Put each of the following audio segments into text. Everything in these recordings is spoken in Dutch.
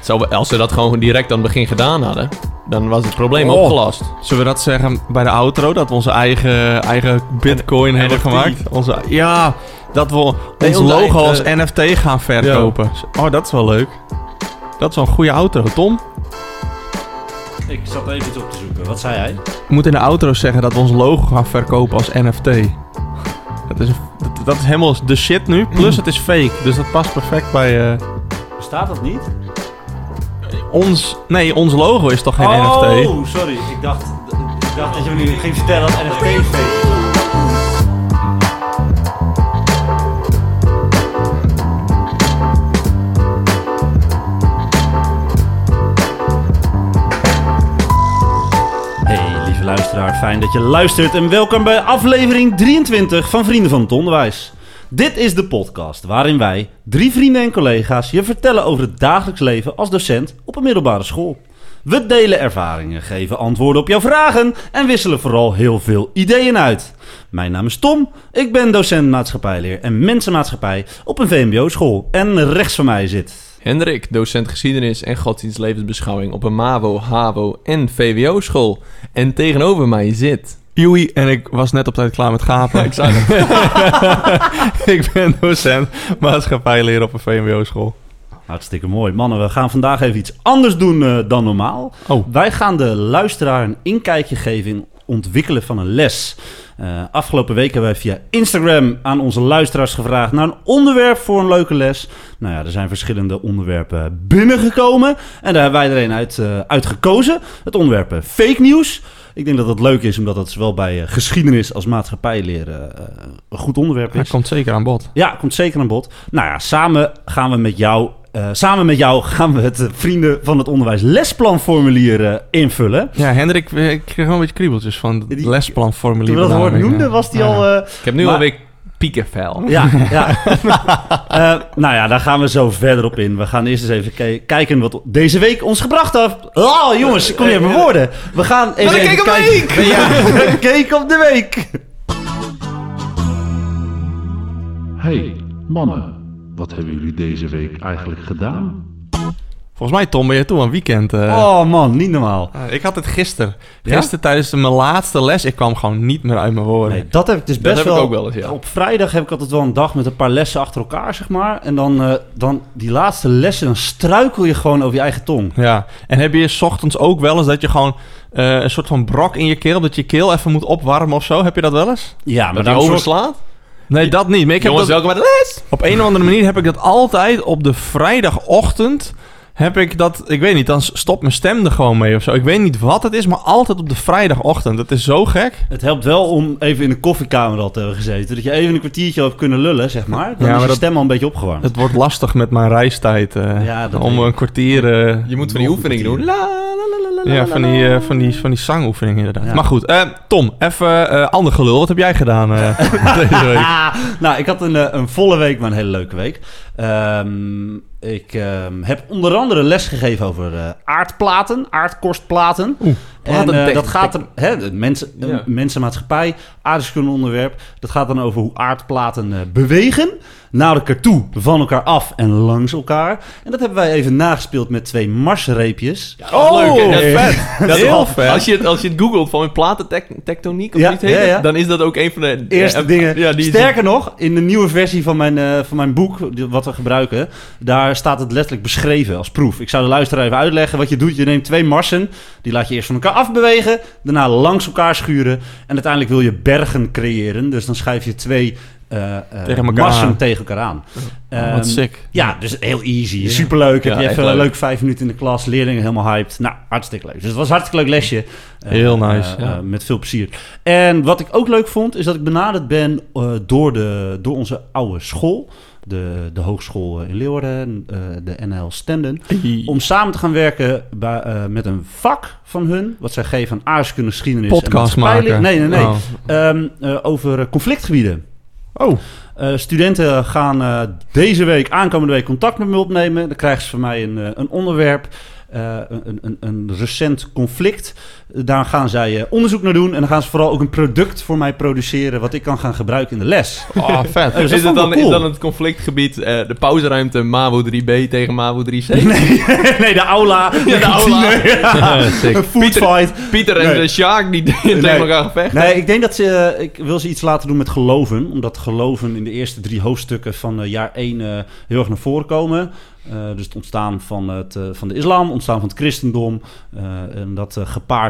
Zou, als ze dat gewoon direct aan het begin gedaan hadden, dan was het probleem Oh. opgelost. Zullen we dat zeggen bij de outro? Dat we onze eigen, eigen bitcoin hebben NFT. gemaakt? Onze, ja, dat we Nee, ons onze logo als NFT gaan verkopen. Oh, dat is wel leuk. Dat is wel een goede outro. Tom, Ik zat even iets op te zoeken. Wat zei hij? we moeten in de outro zeggen dat we ons logo gaan verkopen als NFT. Dat is, dat, dat is helemaal de shit nu. Plus het is fake. Dus dat past perfect bij eh, Bestaat dat niet? ons... Nee, ons logo is toch geen NFT? Oh, sorry. Ik dacht, ik dacht dat je me nu ging vertellen dat NFT fake luisteraar, fijn dat je luistert en welkom bij aflevering 23 van Vrienden van het Onderwijs. Dit is de podcast waarin wij, drie vrienden en collega's, je vertellen over het dagelijks leven als docent op een middelbare school. We delen ervaringen, geven antwoorden op jouw vragen en wisselen vooral heel veel ideeën uit. Mijn naam is Tom, ik ben docent maatschappijleer en mensenmaatschappij op een VMBO-school. En rechts van mij zit Hendrik, docent geschiedenis en godsdienstlevensbeschouwing op een MAVO, HAVO en VWO-school. En tegenover mij zit... Joey en ik was net op tijd klaar met gapen. Ik zei het. ik ben docent maatschappijleer op een VMBO-school. Hartstikke mooi. Mannen, we gaan vandaag even iets anders doen eh, dan normaal. Oh. Wij gaan de luisteraar een inkijkje geven in het ontwikkelen van een les. Eh, afgelopen week hebben wij via Instagram aan onze luisteraars gevraagd naar een onderwerp voor een leuke les. Nou ja, er zijn verschillende onderwerpen binnengekomen. En daar hebben wij er een uit, eh, uit gekozen. Het onderwerp eh, fake news. Ik denk dat dat leuk is, omdat het zowel bij eh, geschiedenis als maatschappijleer eh, een goed onderwerp Hij is. komt zeker aan bod. Ja, komt zeker aan bod. Nou ja, samen gaan we met jou. eh, samen met jou gaan we het Vrienden van het Onderwijs lesplanformulier invullen. Ja, Hendrik, ik kreeg wel een beetje kriebeltjes van het lesplanformulier. Toen we dat woord noemden, was die Ja. al. eh, Ik heb nu Maar- alweer piekenvel. ja, ja. Eh, nou ja, daar gaan we zo verder op in. We gaan eerst eens even ki- kijken wat deze week ons gebracht heeft. Oh, jongens, ik kom uit mijn woorden. We gaan even, op de kijken. Ja, een keek op de week. Hey, mannen, wat hebben jullie deze week eigenlijk gedaan? Volgens mij, Tom, ben je toe aan weekend. eh. Oh man, niet normaal. Eh, ik had het gisteren. Ja? Gisteren tijdens mijn laatste les. Ik kwam gewoon niet meer uit mijn woorden. Nee, dat heb ik dus Dat best heb ik wel. ook wel eens, ja. Op vrijdag heb ik altijd wel een dag met een paar lessen achter elkaar, zeg maar. En dan, eh, dan die laatste lessen, dan struikel je gewoon over je eigen tong. Ja, en heb je 's ochtends ook wel eens dat je gewoon eh, een soort van brok in je keel, dat je keel even moet opwarmen of zo? Heb je dat wel eens? Ja, maar Dat dan hij overslaat? Nee, dat niet. Maar ik heb Jongens, dat, welkom bij de les! op een of andere manier heb ik dat altijd op de vrijdagochtend. Heb ik dat, ik weet niet, dan stopt mijn stem er gewoon mee of zo. Ik weet niet wat het is, maar altijd op de vrijdagochtend. Dat is zo gek. Het helpt wel om even in de koffiekamer al te hebben gezeten. Dat je even een kwartiertje hebt kunnen lullen, zeg maar. Dan Ja, is je dat- stem al een beetje opgewarmd. Het wordt lastig met mijn reistijd. eh, Ja, dat om een kwartier. eh, Je moet van die oefeningen doen. La, Ja, van die, van die, van die zangoefeningen inderdaad. Ja. Maar goed, eh, Tom, even eh, ander gelul. Wat heb jij gedaan eh, deze week? Nou, ik had een, een volle week, maar een hele leuke week. Ehm, ik ehm, heb onder andere les gegeven over aardplaten, aardkorstplaten. Oeh, en tek- dat gaat er, hè, de mensen, Ja. mensenmaatschappij, aardrijkskunde onderwerp. Dat gaat dan over hoe aardplaten eh, bewegen naar elkaar toe, van elkaar af en langs elkaar. En dat hebben wij even nagespeeld met twee marsreepjes. Oh, leuk. Dat is vet. Dat is Heel vet. Als je, het, als je het googelt van platentectoniek of Ja, niet heet ja, dan is dat ook een van de eerste dingen. Ja, die Sterker nog, in de nieuwe versie van mijn, eh, van mijn boek, wat we gebruiken, daar staat het letterlijk beschreven als proef. Ik zou de luisteraar even uitleggen wat je doet. Je neemt twee marsen, die laat je eerst van elkaar afbewegen, daarna langs elkaar schuren en uiteindelijk wil je bergen creëren. Dus dan schrijf je twee eh, eh, Tegen elkaar marsen aan. tegen elkaar aan. Oh, Ehm, wat sick. Ja, dus heel easy. Superleuk. Heb Ja, je even een leuk. leuk vijf minuten in de klas. Leerlingen helemaal hyped. Nou, hartstikke leuk. Dus het was een hartstikke leuk lesje. Eh, Heel nice, ja. met veel plezier. En wat ik ook leuk vond, is dat ik benaderd ben door, de, door onze oude school. De, de hogeschool in Leeuwarden, eh, de NL Stenden. Om samen te gaan werken bij, eh, met een vak van hun. Wat zij geven aan aardrijkskunde, geschiedenis Podcast en maken. Nee, nee, nee. Oh. Ehm, eh, over eh, conflictgebieden. Oh, Eh, studenten gaan eh, deze week, aankomende week, contact met me opnemen. Dan krijgen ze van mij een, eh, een onderwerp. eh, een, een, een recent conflict. Daar gaan zij eh, onderzoek naar doen. En dan gaan ze vooral ook een product voor mij produceren... wat ik kan gaan gebruiken in de les. Oh, vet. Dus is, het dan, is dan het conflictgebied eh, de pauzeruimte MAVO 3B tegen MAVO 3C? Nee, nee, de aula. Ja, de aula. Ja, sick. Een food fight. Pieter en Nee. de Sjaak die tegen Nee. elkaar gevechten. Nee, ik denk dat ze... ik wil ze iets laten doen met geloven. Omdat geloven in de eerste drie hoofdstukken van jaar 1 eh, heel erg naar voren komen. Eh, dus het ontstaan van, het, van de islam, ontstaan van het christendom. eh, en dat eh,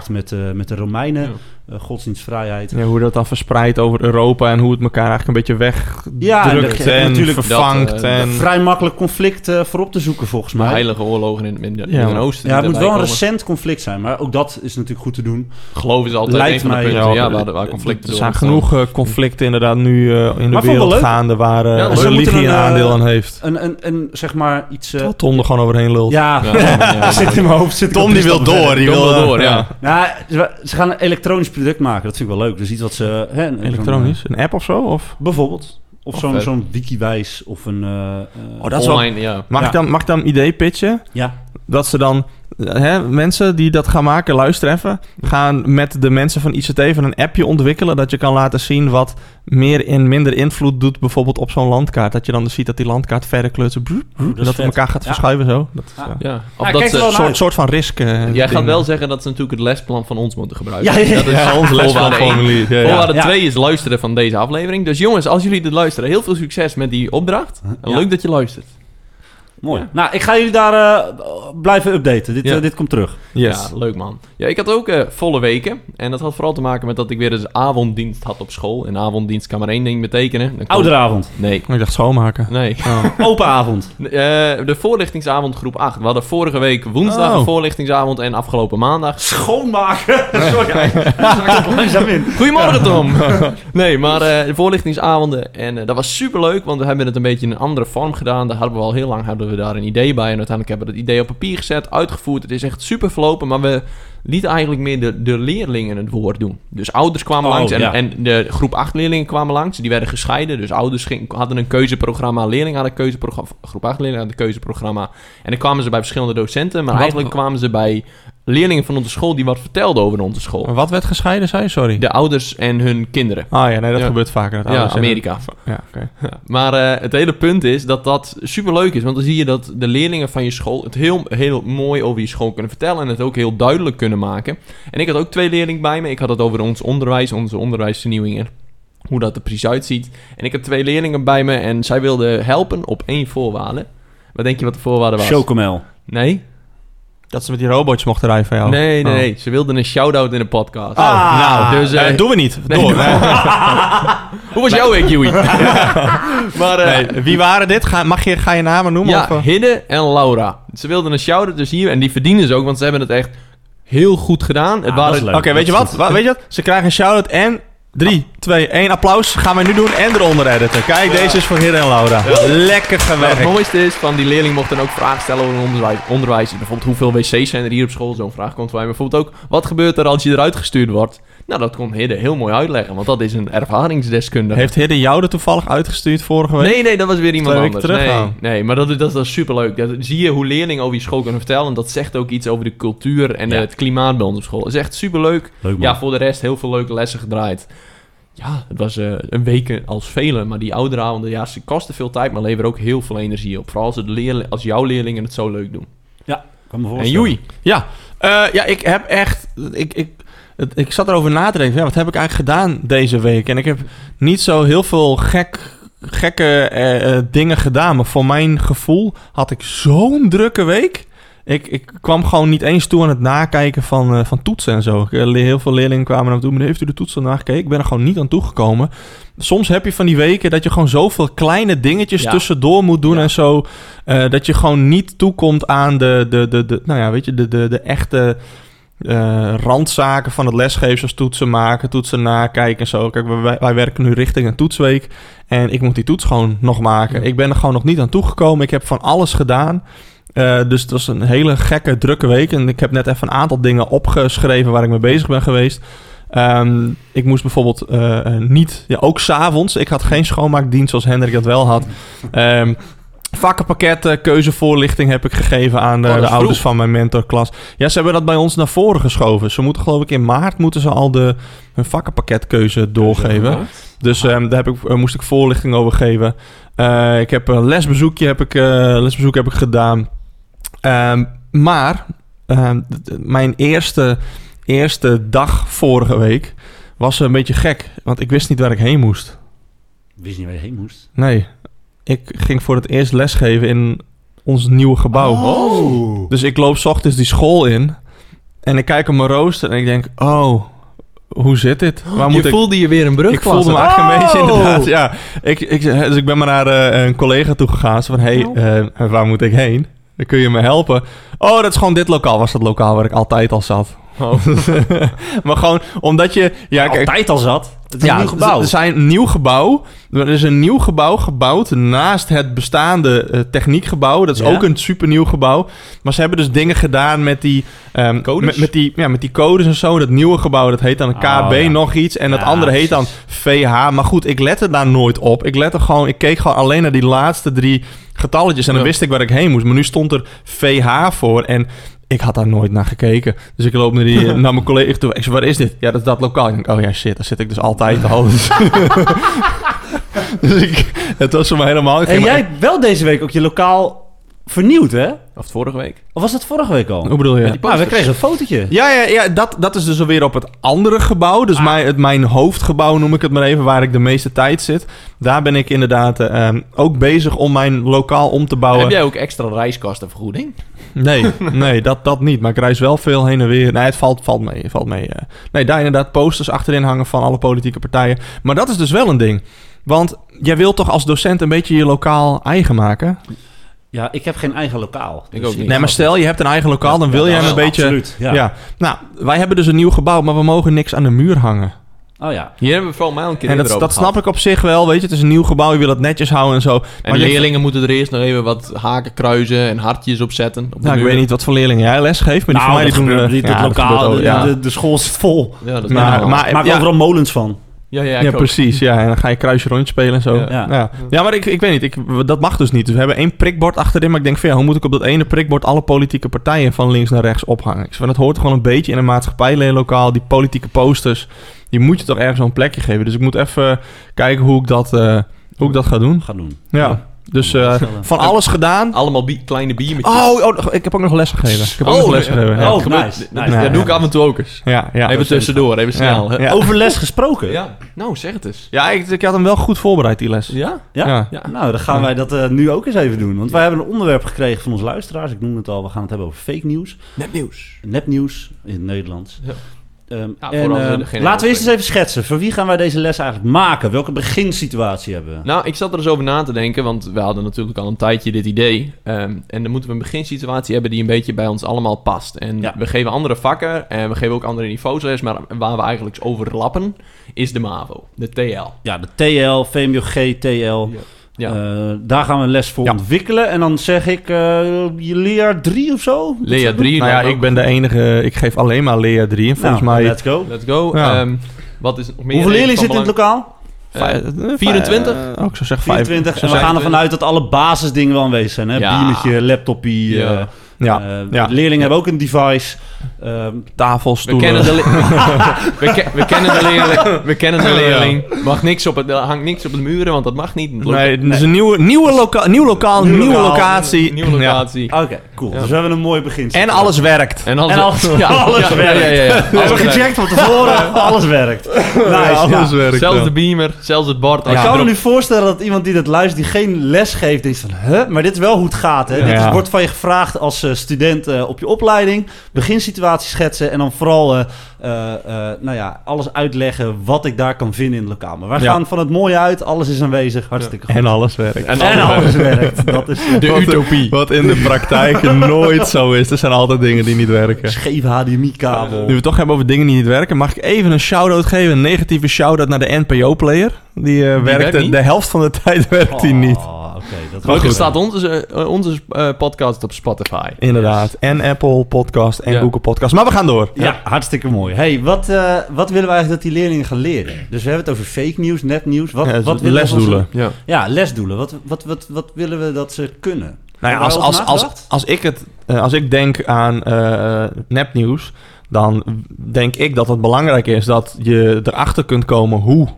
met, eh, met de Romeinen. Ja. eh, godsdienstvrijheid. Ja, hoe dat dan verspreidt over Europa en hoe het elkaar eigenlijk een beetje Ja, en wegdrukt dat- en, natuurlijk vervangt. dat, eh, en... Vrij makkelijk conflict eh, voor op te zoeken volgens De mij. heilige oorlogen in het Midden- Ja. Midden-Oosten. Ja, het moet wel een recent conflict zijn. Maar ook dat is natuurlijk goed te doen. Geloof is altijd Lijkt een van de mij- punten Ja, waar, waar conflicten er zijn genoeg eh, conflicten inderdaad nu eh, in de wereld gaande waar Ja, ze religie een aandeel aan heeft. Een, een, een zeg maar iets... eh, Terwijl Tom er gewoon overheen lult. ja, zit in mijn hoofd. Tom die wil door. Die wil door, ja. Ze, ze gaan een elektronisch product maken. Dat vind ik wel leuk. Dus iets wat ze... Hè, een- Elektronisch? Een app of zo? Of? eh, bijvoorbeeld. Of zo'n vet. zo'n wikiwijs of een... eh, eh, Oh, dat is wel... Online, ja. Mag, Ja. ik dan, mag ik dan een idee pitchen? Ja. Dat ze dan... Hè, mensen die dat gaan maken, luister even. Gaan met de mensen van ICT van een appje ontwikkelen. Dat je kan laten zien wat meer en minder invloed doet. Bijvoorbeeld op zo'n landkaart. Dat je dan dus ziet dat die landkaart verder broep, dat dat het elkaar gaat Ja. verschuiven zo. Dat is, Ja. eh, ja. Of Ja, dat kijk ze, wel een naar soort, van risk. eh, Jij gaat wel zeggen dat ze natuurlijk het lesplan van ons moeten gebruiken. Ja, ja, Dat is Ja, onze les van voorwaarde. 2 is luisteren van deze aflevering. Dus jongens, als jullie dit luisteren, heel veel succes met die opdracht. Leuk dat je luistert. Mooi. Ja. Nou, ik ga jullie daar eh, blijven updaten. Dit, Ja. eh, dit komt terug. Yes. Ja, leuk man. Ja, ik had ook eh, volle weken. En dat had vooral te maken met dat ik weer eens avonddienst had op school. En avonddienst kan maar één ding betekenen. Ouderavond. Nee. Oh, Ik dacht schoonmaken. Nee. Oh. Open avond. Eh, de voorlichtingsavond groep 8. We hadden vorige week woensdag Oh. een voorlichtingsavond en afgelopen maandag. Schoonmaken. Sorry. Ga ik langzaam in. Goedemorgen Tom! nee, maar eh, de voorlichtingsavonden. En eh, dat was super leuk, want we hebben het een beetje in een andere vorm gedaan. Daar hadden we al heel lang hadden we daar een idee bij. En uiteindelijk hebben we het idee op papier gezet, uitgevoerd. Het is echt super verlopen, maar we lieten eigenlijk meer de, de leerlingen het woord doen. Dus ouders kwamen Oh, langs en, ja. en de groep 8 leerlingen kwamen langs. Die werden gescheiden. Dus ouders ging, hadden een keuzeprogramma, leerlingen hadden een keuzeprogramma, groep 8 leerlingen hadden een keuzeprogramma. En dan kwamen ze bij verschillende docenten, maar Wat- eigenlijk kwamen ze bij leerlingen van onze school die wat vertelden over onze school. Maar Wat werd gescheiden, zei je? Sorry. De ouders en hun kinderen. Ah ja, nee, dat Ja. gebeurt vaker. Dat Ja, en- Amerika. Ja, oké. Maar eh, het hele punt is dat dat super leuk is. Want dan zie je dat de leerlingen van je school het heel, heel mooi over je school kunnen vertellen. En het ook heel duidelijk kunnen maken. En ik had ook twee leerlingen bij me. Ik had het over ons onderwijs, onze onderwijsvernieuwingen. Hoe dat er precies uitziet. En ik heb twee leerlingen bij me. En zij wilden helpen op één voorwaarde. Wat denk je wat de voorwaarde was? Chocomel. Nee? Dat ze met die robots mochten rijden van jou. Nee, nee, Oh. nee. Ze wilden een shout-out in de podcast. Oh, nou, dus, dus eh, doen we niet. nee, Door. Nee. Hoe was jouw week, Joey? maar, eh, Nee, wie waren dit? Ga, mag je, ga je namen noemen? Ja, of, eh? Hidde en Laura. Ze wilden een shout-out dus hier. En die verdienen ze ook, want ze hebben het echt heel goed gedaan. Het Ah, is waren, leuk. Oké, weet je wat? Wa- Weet je wat? Ze krijgen een shout-out en 3, 2, 1 applaus. Gaan we nu doen en eronder editen. Kijk, deze is voor Hidde en Laura. Lekker maar het gewerkt. mooiste is, van die leerling mocht dan ook vragen stellen over onderwijs. onderwijs. Bijvoorbeeld, hoeveel wc's zijn er hier op school? Zo'n vraag komt bij. Maar bijvoorbeeld ook, wat gebeurt er als je eruit gestuurd wordt? Nou, dat kon Hidde heel mooi uitleggen, want dat is een ervaringsdeskundige. Heeft Hidde jou er toevallig uitgestuurd vorige week? Nee, nee, dat was weer iemand anders. terug, nee, nee, maar dat, is- dat, is- dat is superleuk. Dat, zie je hoe leerlingen over je school kunnen vertellen. En dat zegt ook iets over de cultuur en Ja. het klimaat bij ons op school. Dat is echt superleuk. Leuk man. Ja, voor de rest heel veel leuke lessen gedraaid. Ja, het was eh, een week als vele, maar die ouderavonden, ja, ze kosten veel tijd, maar leveren ook heel veel energie op. Vooral als, het leerli- als jouw leerlingen het zo leuk doen. Kan me En voorstellen. Joei, Ja, eh, ja ik heb echt... Ik, ik, het- ik zat erover na te denken. Ja, wat heb ik eigenlijk gedaan deze week? En ik heb niet zo heel veel gek, gekke eh, dingen gedaan. Maar voor mijn gevoel had ik zo'n drukke week. Ik, ik kwam gewoon niet eens toe aan het nakijken van, eh, van toetsen en zo. Ik, eh, Heel veel leerlingen kwamen naar me toe. "Meneer, heeft u de toetsen nagekeken? Ik ben er gewoon niet aan toegekomen. Soms heb je van die weken dat je gewoon zoveel kleine dingetjes Ja. tussendoor moet doen Ja. en zo. eh, dat je gewoon niet toekomt aan de, de, de, de, nou ja, weet je, de, de, de echte randzaken van het lesgeven, zoals toetsen maken, toetsen nakijken en zo. Kijk, wij, wij werken nu richting een toetsweek en ik moet die toets gewoon nog maken. Ik ben er gewoon nog niet aan toegekomen. Ik heb van alles gedaan. Eh, dus het was een hele gekke, drukke week. En ik heb net even een aantal dingen opgeschreven waar ik mee bezig ben geweest. Ehm, ik moest bijvoorbeeld eh, eh, niet, ja, ook s'avonds. Ik had geen schoonmaakdienst zoals Hendrik dat wel had. Ehm, vakkenpakket eh, keuzevoorlichting heb ik gegeven aan de, Oh, de ouders van mijn mentorklas. Ja, ze hebben dat bij ons naar voren geschoven. Ze moeten geloof ik in maart moeten ze al de, hun vakkenpakketkeuze doorgeven. Dus ehm, daar heb ik, moest ik voorlichting over geven. Ik heb een lesbezoekje heb ik, lesbezoek heb ik gedaan. Ehm, maar ehm, mijn eerste, eerste dag vorige week was een beetje gek. Want ik wist niet waar ik heen moest. Wist niet waar je heen moest. Nee, ik ging voor het eerst lesgeven in ons nieuwe gebouw. Oh. Dus ik loop 's ochtends die school in. En ik kijk op mijn rooster en ik denk... Oh, hoe zit dit? Waar moet je ik... voelde je weer een brug Ik voelde me eigenlijk een beetje Oh! inderdaad, ja. Ik, ik, dus ik ben maar naar eh, een collega toe gegaan. Zo van, hey, eh, waar moet ik heen? Dan kun je me helpen. Oh, dat is gewoon dit lokaal. Was dat lokaal waar ik altijd al zat. maar gewoon omdat je... Ja, kijk, Altijd al zat. Het is ja, een nieuw gebouw. Er zijn een nieuw gebouw. Er is een nieuw gebouw gebouwd naast het bestaande eh, techniekgebouw. Dat is Ja. ook een supernieuw gebouw. Maar ze hebben dus dingen gedaan met die, ehm, Codes? Met, met die, ja, met die codes en zo. Dat nieuwe gebouw, dat heet dan KB Oh, ja. nog iets. En dat andere heet dan. VH. Maar goed, ik lette daar nooit op. Ik lette gewoon, ik keek gewoon alleen naar die laatste drie getalletjes. En dan Ja. wist ik waar ik heen moest. Maar nu stond er VH voor. En ik had daar nooit naar gekeken. Dus ik loop naar, die, naar mijn collega toe. Ik zeg, waar is dit? Ja, dat is dat lokaal. Ik denk, oh ja, shit, daar zit ik dus altijd al. Dus, dus ik, het was voor mij helemaal... En jij hebt wel deze week ook je lokaal vernieuwd, hè? Of vorige week. Of was dat vorige week al? Hoe bedoel je? Ja, Nou, we kregen een fotootje. Ja, ja, ja dat, dat is dus alweer op het andere gebouw. Dus mijn, het, mijn hoofdgebouw noem ik het maar even, waar ik de meeste tijd zit. Daar ben ik inderdaad eh, ehm, ook bezig om mijn lokaal om te bouwen. Heb jij ook extra reiskostenvergoeding? Nee, nee dat, dat niet. Maar ik reis wel veel heen en weer. Nee, het valt, valt mee. Valt mee eh. Nee, daar inderdaad posters achterin hangen van alle politieke partijen. Maar dat is dus wel een ding. Want jij wilt toch als docent een beetje je lokaal eigen maken? Ja, ik heb geen eigen lokaal. Ik Dus ook niet. Nee, maar stel je hebt een eigen lokaal, dan wil Ja, jij een is beetje... Absoluut, ja. Ja. Nou, wij hebben dus een nieuw gebouw, maar we mogen niks aan de muur hangen. Oh ja. Hier hebben we volgens mij al een keer En dat, dat snap ik op zich wel, weet je. Het is een nieuw gebouw, je wil het netjes houden en zo. En Maar je- leerlingen moeten er eerst nog even wat haken kruisen en hartjes op zetten. Op de Nou, ik weet niet wat voor leerlingen jij les geeft, maar die nou, van mij dat die doen... gebeurt eh, niet. ja, het dat lokaal, de, de, de school zit vol. Ja, dat is Maar- normaal. maar- Maak ja. overal molens van. Ja, ja, Ja, precies. Ja, en dan ga je kruisje rondje spelen en zo. Ja. Ja, Ja. ja. maar ik, ik weet niet. Ik, dat mag dus niet. Dus we hebben één prikbord achterin. Maar ik denk van ja, hoe moet ik op dat ene prikbord alle politieke partijen van links naar rechts ophangen? Ik zeg dat hoort gewoon een beetje in een maatschappijleerlokaal. Die politieke posters, die moet je toch ergens zo'n plekje geven. Dus ik moet even kijken hoe ik dat, eh, hoe ik dat ga doen. Ga doen. Ja. Dus eh, van alles gedaan. Allemaal bi- kleine biermetjes. Oh, oh, ik heb ook nog les gegeven. Ik heb ook nog les gegeven. Ja, Oh, nice, dat- nice. Dat Ja, doe ik af en toe ook eens. ja, ja. even tussendoor, even snel. Ja, hè? ja. Over les gesproken. Ja. Nou, zeg het eens. Ja, ik, ik had hem wel goed voorbereid, die les. Ja? Ja? Ja. Ja. Nou, dan gaan wij dat eh, nu ook eens even doen. Want wij hebben een onderwerp gekregen van onze luisteraars. Ik noemde het al, we gaan het hebben over fake nieuws. Net nieuws. Nepnieuws in het Nederlands. Ehm, Ja, en, vooral ehm, laten we eerst eens even schetsen. Voor wie gaan wij deze les eigenlijk maken? Welke beginsituatie hebben we? Nou, ik zat er eens over na te denken, want we hadden natuurlijk al een tijdje dit idee. Ehm, en dan moeten we een beginsituatie hebben die een beetje bij ons allemaal past. En Ja. we geven andere vakken en we geven ook andere niveaus les, maar waar we eigenlijk overlappen is de MAVO, de TL. Ja, de TL, VMBOG, TL. Ja. Eh, daar gaan we een les voor Ja. ontwikkelen. En dan zeg ik, eh je leer 3 of zo? Lea 3. Nou ja, ik ben de enige... Ik geef alleen maar Lea 3. En volgens Nou, mij... Let's go. Let's go. Ja. Ehm, wat is nog meer Hoeveel leerlingen zitten in het lokaal? Eh, Vijf- eh, 24? eh, oh, ik zou zeggen vijf. 24. Ik En zou we gaan ervan uit dat alle basisdingen wel aanwezig zijn. Hè? Ja. Biermetje, laptopie. Ja. Ja, ja. de Leerlingen hebben ook een device. Ehm, tafel, We stoelen. kennen, de le- we, ke- we kennen de leerling. We kennen de leerling. Mag niks op het, er hangt niks op de muren, want dat mag niet. Nee, het is een nieuwe, nieuwe loka nieuw lokaal, Nieuw nieuwe lokaal, locatie. Nieuwe locatie. Oké, cool. Dus we hebben een mooi begin. Ja. En alles werkt. En, alles, En alles- ja, alles ja, werkt. Ja, ja, ja. We hebben Alles werkt. gecheckt van tevoren. alles werkt. Nice. Ja, ja. alles werkt. Zelfs ja. de beamer, zelfs het bord. Ik je kan me nu voorstellen dat iemand die dat luistert, die geen les geeft, denkt van, huh? Maar dit is wel hoe het gaat, hè? Dit Ja. is, wordt van je gevraagd als eh, student eh, op je opleiding. Beginsituatie schetsen en dan vooral, eh, nou ja, alles uitleggen wat ik daar kan vinden in het lokaal. Maar wij Ja. gaan van het mooie uit, alles is aanwezig, hartstikke goed. En alles werkt. En En alles werkt. Dat is De Wat- utopie. Wat in de praktijk nooit zo is. Er zijn altijd dingen die niet werken. scheve HDMI-kabel. Nu we het toch hebben over dingen die niet werken, mag ik even een shout-out geven. Een negatieve shout-out naar de NPO-player. Die, eh, werkte, werkt niet? de helft van de tijd werkt die niet. Oh, oké. Dat Gelukkig goed. staat onze, eh, onze eh, podcast op Spotify. Inderdaad. En Apple Podcast en Ja. Google Podcast. Maar we gaan door. Ja, hartstikke mooi. Hey, wat, eh, wat willen we eigenlijk dat die leerlingen gaan leren? Dus we hebben het over fake nieuws, nepnieuws. Wat, Ja, wat willen we lesdoelen. Ja. van ze- Ja, lesdoelen. Wat, wat, wat, wat willen we dat ze kunnen? Nou ja, als, als, als, als, ik het, eh, als ik denk aan eh, nepnieuws, dan denk ik dat het belangrijk is dat je erachter kunt komen hoe,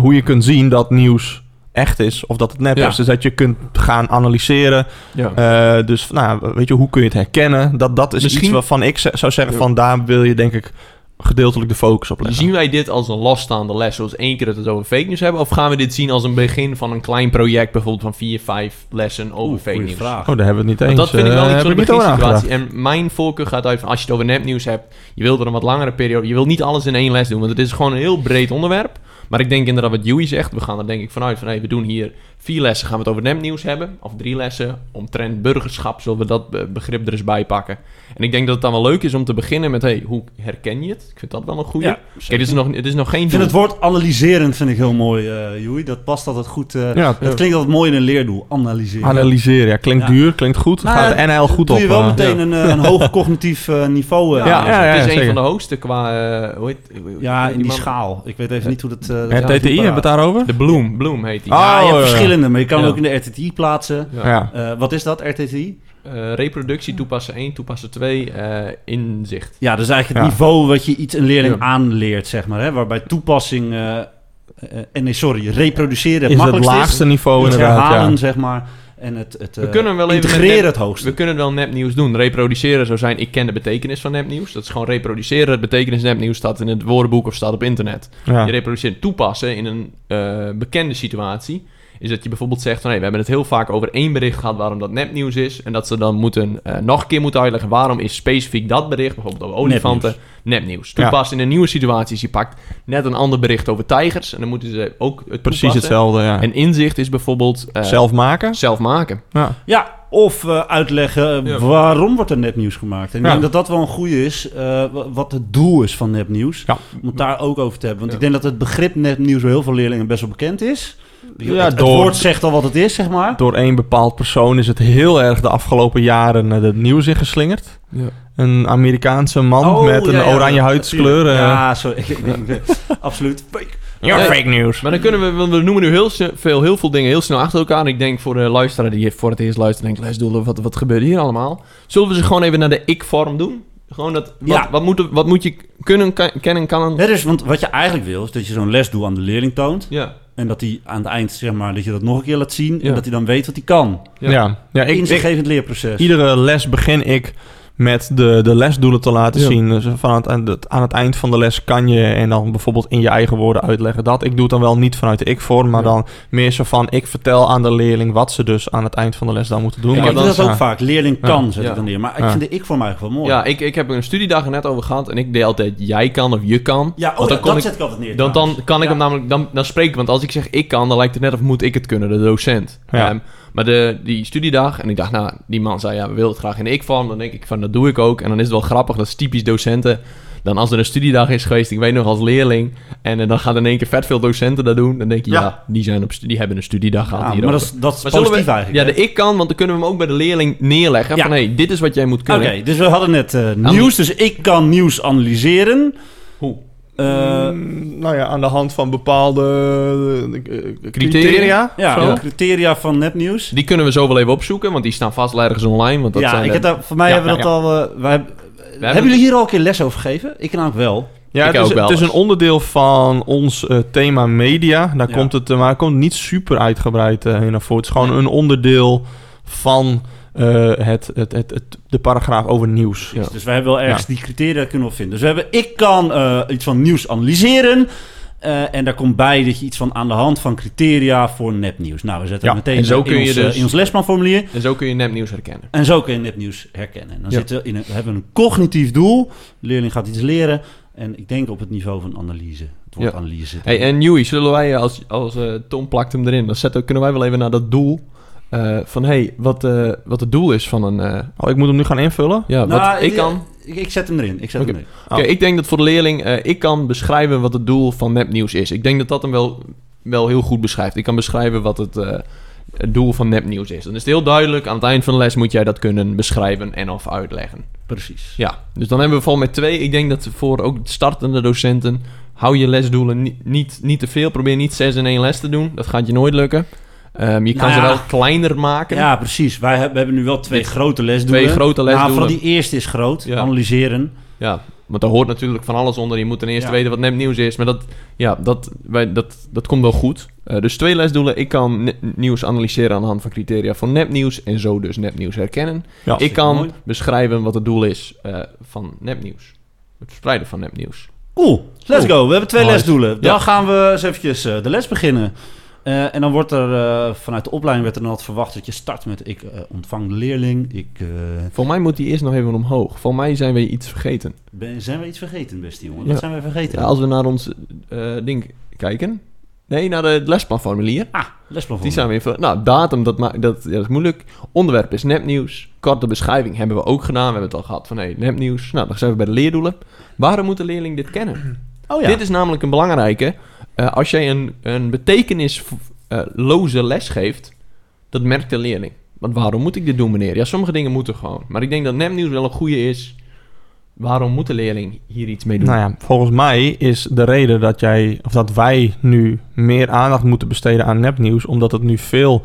hoe je kunt zien dat nieuws echt is of dat het nep Ja. is. Dus dat je kunt gaan analyseren. Ja. Eh, dus nou, weet je, hoe kun je het herkennen? Dat, dat is Misschien- iets waarvan ik zou zeggen Ja. van daar wil je denk ik gedeeltelijk de focus op leggen. Zien wij dit als een losstaande les, zoals één keer dat we het over fake news hebben? Of gaan we dit zien als een begin van een klein project, bijvoorbeeld van vier, vijf lessen over Oeh, fake vraag. Oh, daar hebben we het niet Want eens. dat vind ik wel eh, iets van beginsituatie. nagedacht. En mijn voorkeur gaat uit van als je het over nepnieuws hebt, je wilt er een wat langere periode, je wilt niet alles in één les doen, want het is gewoon een heel breed onderwerp. Maar ik denk inderdaad wat Joey zegt, we gaan er denk ik vanuit van hey, we doen hier vier lessen, gaan we het over nepnieuws hebben, of drie lessen, omtrent burgerschap, zullen we dat be- begrip er eens bij pakken. En ik denk dat het dan wel leuk is om te beginnen met hey, hoe herken je het? Ik vind dat wel een goede. Ja, Kijk, dit is nog, het is nog geen Ik vind het woord analyserend vind ik heel mooi, eh Joey. Dat past altijd goed. eh Ja, dat klinkt altijd mooi in een leerdoel. Analyseren. Analyseren, ja. Klinkt Ja. duur, klinkt goed. Nou, Gaat de NL goed doe op. je wel eh, meteen ja. een, een hoog cognitief niveau. Ja, ja, het is een zeker. van de hoogste qua, hoe heet, hoe- Ja, in die man- schaal. Ik weet even niet hoe dat... gaat niet hebben we het daarover? De Bloom, Bloom heet die. Ah, Ja, maar je kan Ja. ook in de RTTI plaatsen. Ja. Eh, wat is dat, RTTI? Eh, reproductie, toepassen 1, toepassen 2, eh, inzicht. Ja, dat is eigenlijk het Ja. niveau wat je iets een leerling Ja. aanleert, zeg maar. Hè? Waarbij toepassing... eh, eh, eh, nee, sorry, reproduceren het Is het laagste is. niveau Het inderdaad, herhalen, ja. zeg maar. En het, het We kunnen wel even integreren net- het hoogste. We kunnen wel nepnieuws doen. Reproduceren zou zijn, ik ken de betekenis van nepnieuws. Dat is gewoon reproduceren. Het betekenis nepnieuws staat in het woordenboek of staat op internet. Ja. Je reproduceert toepassen in een eh, bekende situatie. Is dat je bijvoorbeeld zegt van... Hey, we hebben het heel vaak over één bericht gehad waarom dat nepnieuws is. En dat ze dan moeten, eh, nog een keer moeten uitleggen... waarom is specifiek dat bericht, bijvoorbeeld over olifanten, nepnieuws. Ja. Toepassen in een nieuwe situatie. is je pakt net een ander bericht over tijgers... en dan moeten ze ook het Precies toepassen. hetzelfde, ja. En inzicht is bijvoorbeeld... eh, Zelf maken? zelf maken. Ja. Ja, of eh, uitleggen Ja. waarom wordt er nepnieuws gemaakt. En ik Ja. denk dat dat wel een goede is, eh, wa- wat het doel is van nepnieuws. Ja. Om het daar ook over te hebben. Want Ja. ik denk dat het begrip nepnieuws bij heel veel leerlingen best wel bekend is. Ja, het, woord zegt al wat het is, zeg maar. Door één bepaald persoon is het heel erg de afgelopen jaren eh, het nieuws ingeslingerd. Ja. Een Amerikaanse man Oh, met een ja, ja, oranje huidskleur. eh, Ja, sorry. Ik, ik, ik- absoluut. Fake. You're Nee. fake news. Maar dan kunnen we, want we noemen nu heel, veel, heel veel dingen heel snel achter elkaar. En ik denk voor de luisteraar die voor het eerst luistert, denkt, lesdoelen, wat, wat gebeurt hier allemaal? Zullen we ze gewoon even naar de ik-vorm doen? Gewoon dat, wat, Ja. wat, moet, wat moet je kunnen, kennen, kan? Ja, dus, want wat je eigenlijk wil, is dat je zo'n lesdoel aan de leerling toont. Ja, En dat hij aan het eind, zeg maar, dat je dat nog een keer laat zien. Ja. En dat hij dan weet wat hij kan. Ja. Ja, ja. ik, Inzichtgevend leerproces. iedere les begin ik met de, de lesdoelen te laten Ja. zien. Dus van het, aan, het, aan het eind van de les kan je en dan bijvoorbeeld in je eigen woorden uitleggen dat. Ik doe het dan wel niet vanuit de ik-vorm, maar Ja. dan meer zo van ik vertel aan de leerling wat ze dus aan het eind van de les dan moeten doen. ik maar dat ook ja. vaak. Leerling Ja. kan, zet Ja. ik dan neer. Maar ik Ja. vind de ik voor mij eigenlijk wel mooi. ja ik, ik heb er een studiedag er net over gehad en ik deed altijd jij kan of je kan. Ja, oh, Want dan ja, kon dat ik- zet ik altijd neer. Dan, dan kan ik Ja. hem namelijk, dan, dan spreek ik, want als ik zeg ik kan, dan lijkt het net of moet ik het kunnen, de docent. Ja. Ehm, maar de, die studiedag, en ik dacht, nou, die man zei, ja, we willen het graag in de ik-vorm. Dan denk ik van, dat doe ik ook. En dan is het wel grappig, dat is typisch docenten. Dan als er een studiedag is geweest, ik weet nog als leerling, en eh, dan gaan in één keer vet veel docenten dat doen. Dan denk je, ja, Ja. die, zijn op, die hebben een studiedag gehad Ja, hier. maar dat is, dat is Maar positief we, eigenlijk. ja, de ik kan, want dan kunnen we hem ook bij de leerling neerleggen. Ja. Van, hé, hey, dit is wat jij moet Oké, kunnen. dus we hadden net eh, nieuws. Dus ik kan nieuws analyseren. Hoe? Eh, Mm, nou ja, aan de hand van bepaalde eh, Criteria? criteria. ja, de criteria van nepnieuws. Die kunnen we zo wel even opzoeken, want die staan vast ergens online. Want dat Ja, zijn ik de- heb daar, voor mij Ja, hebben we ja, dat al... eh, wij, hebben jullie hier al een keer les over gegeven? Ik namelijk wel. Ja, Ik het is, ook wel het is een onderdeel van ons eh, thema media. Daar Ja. komt het, eh, maar het komt niet super uitgebreid eh, naar voren. Het is gewoon een onderdeel van eh, het, het, het, het, de paragraaf over nieuws. Ja. Dus wij hebben wel ergens die criteria kunnen we vinden. Dus we hebben, ik kan eh, iets van nieuws analyseren. eh, en daar komt bij dat je iets van aan de hand van criteria voor nepnieuws. Nou, we zetten Ja, het meteen en zo in, je ons, dus- in ons lesplanformulier. En zo kun je nepnieuws herkennen. En zo kun je nepnieuws herkennen. Dan Ja. zitten we, in een, we hebben een cognitief doel. De leerling gaat iets leren. En ik denk op het niveau van analyse. Het woord Ja. analyse. zit Hey, en Joey, zullen wij, als, als Tom plakt hem erin, dan zetten, kunnen wij wel even naar dat doel. Eh, van hey, wat, eh, wat het doel is van een. eh, Oh, ik moet hem nu gaan invullen? ja, wat Nou, ik kan. Ik, ik zet hem erin. Ik zet Oké. hem erin. Oké, ik denk dat voor de leerling, eh, ik kan beschrijven wat het doel van nepnieuws is. Ik denk dat dat hem wel, wel heel goed beschrijft. Ik kan beschrijven wat het. eh, het doel van nepnieuws is. Dan is het heel duidelijk, aan het eind van de les moet jij dat kunnen beschrijven en of uitleggen. Precies. Ja, dus dan hebben we vol met twee. Ik denk dat voor ook startende docenten, hou je lesdoelen niet, niet, niet te veel. Probeer niet zes in één les te doen. Dat gaat je nooit lukken. Ehm, je kan Nou ze ja. wel kleiner maken. Ja, precies. Wij hebben, we hebben nu wel twee grote lesdoelen. Twee grote Nou, lesdoelen. vooral die eerste is groot. Ja. Analyseren. Ja, want daar hoort natuurlijk van alles onder. Je moet ten eerste Ja. weten wat nepnieuws is. Maar dat, ja, dat, wij, dat, dat komt wel goed. Eh, dus twee lesdoelen. Ik kan nieuws analyseren aan de hand van criteria voor nepnieuws. En zo dus nepnieuws herkennen. Ja. ik kan mooi. beschrijven wat het doel is eh, van nepnieuws. Het verspreiden van nepnieuws. Cool, let's go. We hebben twee lesdoelen. Dan Ja. gaan we eens eventjes eh, de les beginnen. Eh, en dan wordt er eh, vanuit de opleiding werd er dan altijd verwacht dat je start met ik eh, ontvang de leerling. Ik, Voor mij moet die eerst nog even omhoog. Voor mij zijn we iets vergeten. ben, zijn we iets vergeten, beste jongen? Ja. Wat zijn we vergeten? Ja, als we naar ons ding kijken. Nee, naar het lesplanformulier. Ah, lesplan Die zijn we even... Nou, datum, dat, ma- dat, ja, dat is moeilijk. Onderwerp is nepnieuws. Korte beschrijving hebben we ook gedaan. We hebben het al gehad van, hey, nepnieuws. Nou, dan zijn we bij de leerdoelen. Waarom moet de leerling dit kennen? Oh ja. Dit is namelijk een belangrijke. Eh, als jij een, een betekenisloze les geeft, dat merkt de leerling. Want waarom moet ik dit doen, meneer? Ja, sommige dingen moeten gewoon. Maar ik denk dat nepnieuws wel een goede is. Waarom moet de leerling hier iets mee doen? Nou ja, volgens mij is de reden dat jij of dat wij nu meer aandacht moeten besteden aan nepnieuws, omdat het nu veel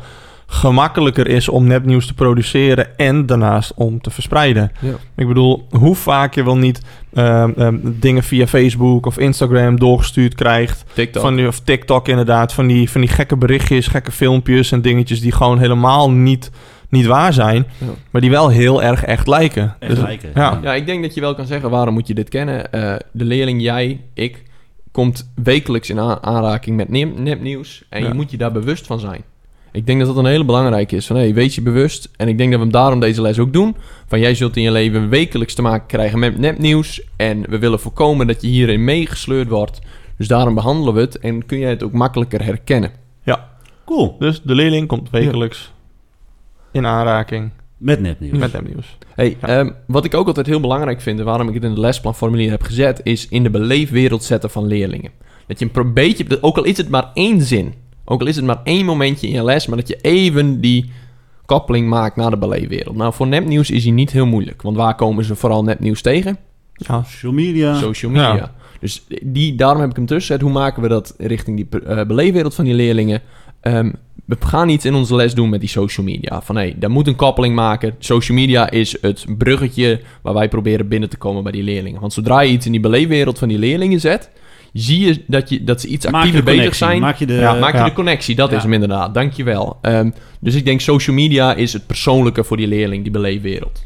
gemakkelijker is om nepnieuws te produceren en daarnaast om te verspreiden. Ja. Ik bedoel, hoe vaak je wel niet ehm, ehm, dingen via Facebook of Instagram doorgestuurd krijgt, TikTok. van die, of TikTok inderdaad, van die, van die gekke berichtjes, gekke filmpjes en dingetjes die gewoon helemaal niet, niet waar zijn, Ja. maar die wel heel erg echt lijken. Echt Dus- lijken, Ja. ja. Ik denk dat je wel kan zeggen, waarom moet je dit kennen? Eh, de leerling, jij, ik, komt wekelijks in aanraking met nep- nepnieuws. En Ja. je moet je daar bewust van zijn. Ik denk dat dat een hele belangrijke is. Van, hey, wees je bewust. En ik denk dat we hem daarom deze les ook doen. Van, jij zult in je leven wekelijks te maken krijgen met nepnieuws. En we willen voorkomen dat je hierin meegesleurd wordt. Dus daarom behandelen we het. En kun jij het ook makkelijker herkennen. ja. Cool. Dus de leerling komt wekelijks in aanraking Met nepnieuws. met nepnieuws. Hey, Ja. ehm, wat ik ook altijd heel belangrijk vind en waarom ik het in het lesplanformulier heb gezet, is in de beleefwereld zetten van leerlingen. Dat je een beetje, ook al is het maar één zin, ook al is het maar één momentje in je les, maar dat je even die koppeling maakt naar de beleefwereld. Nou, voor nepnieuws is die niet heel moeilijk, want waar komen ze vooral nepnieuws tegen? Ja, Social media. Social media. Ja. Dus die, daarom heb ik hem tussen gezet. Hoe maken we dat richting die eh, beleefwereld van die leerlingen? Ehm, we gaan iets in onze les doen met die social media. Van hé, daar moet een koppeling maken. Social media is het bruggetje waar wij proberen binnen te komen bij die leerlingen. Want zodra je iets in die beleefwereld van die leerlingen zet, zie je dat, je, dat ze iets actiever bezig connectie. zijn. Maak je de... Ja, Maak je de connectie, dat Ja. is hem inderdaad. Dankjewel. Ehm dus ik denk social media is het persoonlijke voor die leerling, die beleefwereld.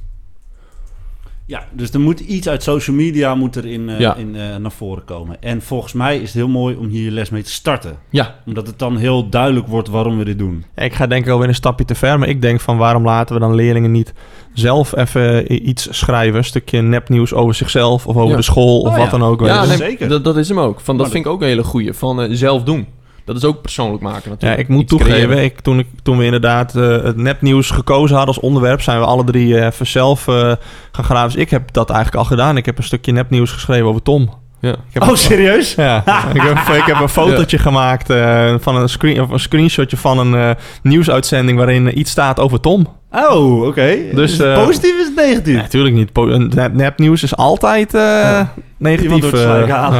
Ja, dus er moet iets uit social media moet er in, eh, Ja. in, eh, naar voren komen. En volgens mij is het heel mooi om hier je les mee te starten. Ja, Omdat het dan heel duidelijk wordt waarom we dit doen. ik ga denk ik alweer een stapje te ver, maar ik denk van waarom laten we dan leerlingen niet zelf even iets schrijven, een stukje nepnieuws over zichzelf of over Ja. de school of Oh, wat ja. dan ook. ja nee, zeker. Dat, dat is hem ook. Van, dat Maar vind ik ook een hele goeie. Van eh, zelf doen. Dat is ook persoonlijk maken Ja, natuurlijk. ik moet Iets toegeven, ik, toen, ik, toen we inderdaad eh, het nepnieuws gekozen hadden als onderwerp, zijn we alle drie eh, even zelf eh, gaan graven. Dus ik heb dat eigenlijk al gedaan. Ik heb een stukje nepnieuws geschreven over Tom. Ja. Ik heb Oh, een- serieus? Ja, ik heb, ik heb een fotootje gemaakt eh, van een, screen, of een screenshotje van een eh, nieuwsuitzending waarin iets staat over Tom. Oh, oké. Dus, eh, positief is het negatief? Nee, natuurlijk niet. Po- nep- Nepnieuws is altijd eh, Iemand negatief. eh, ja,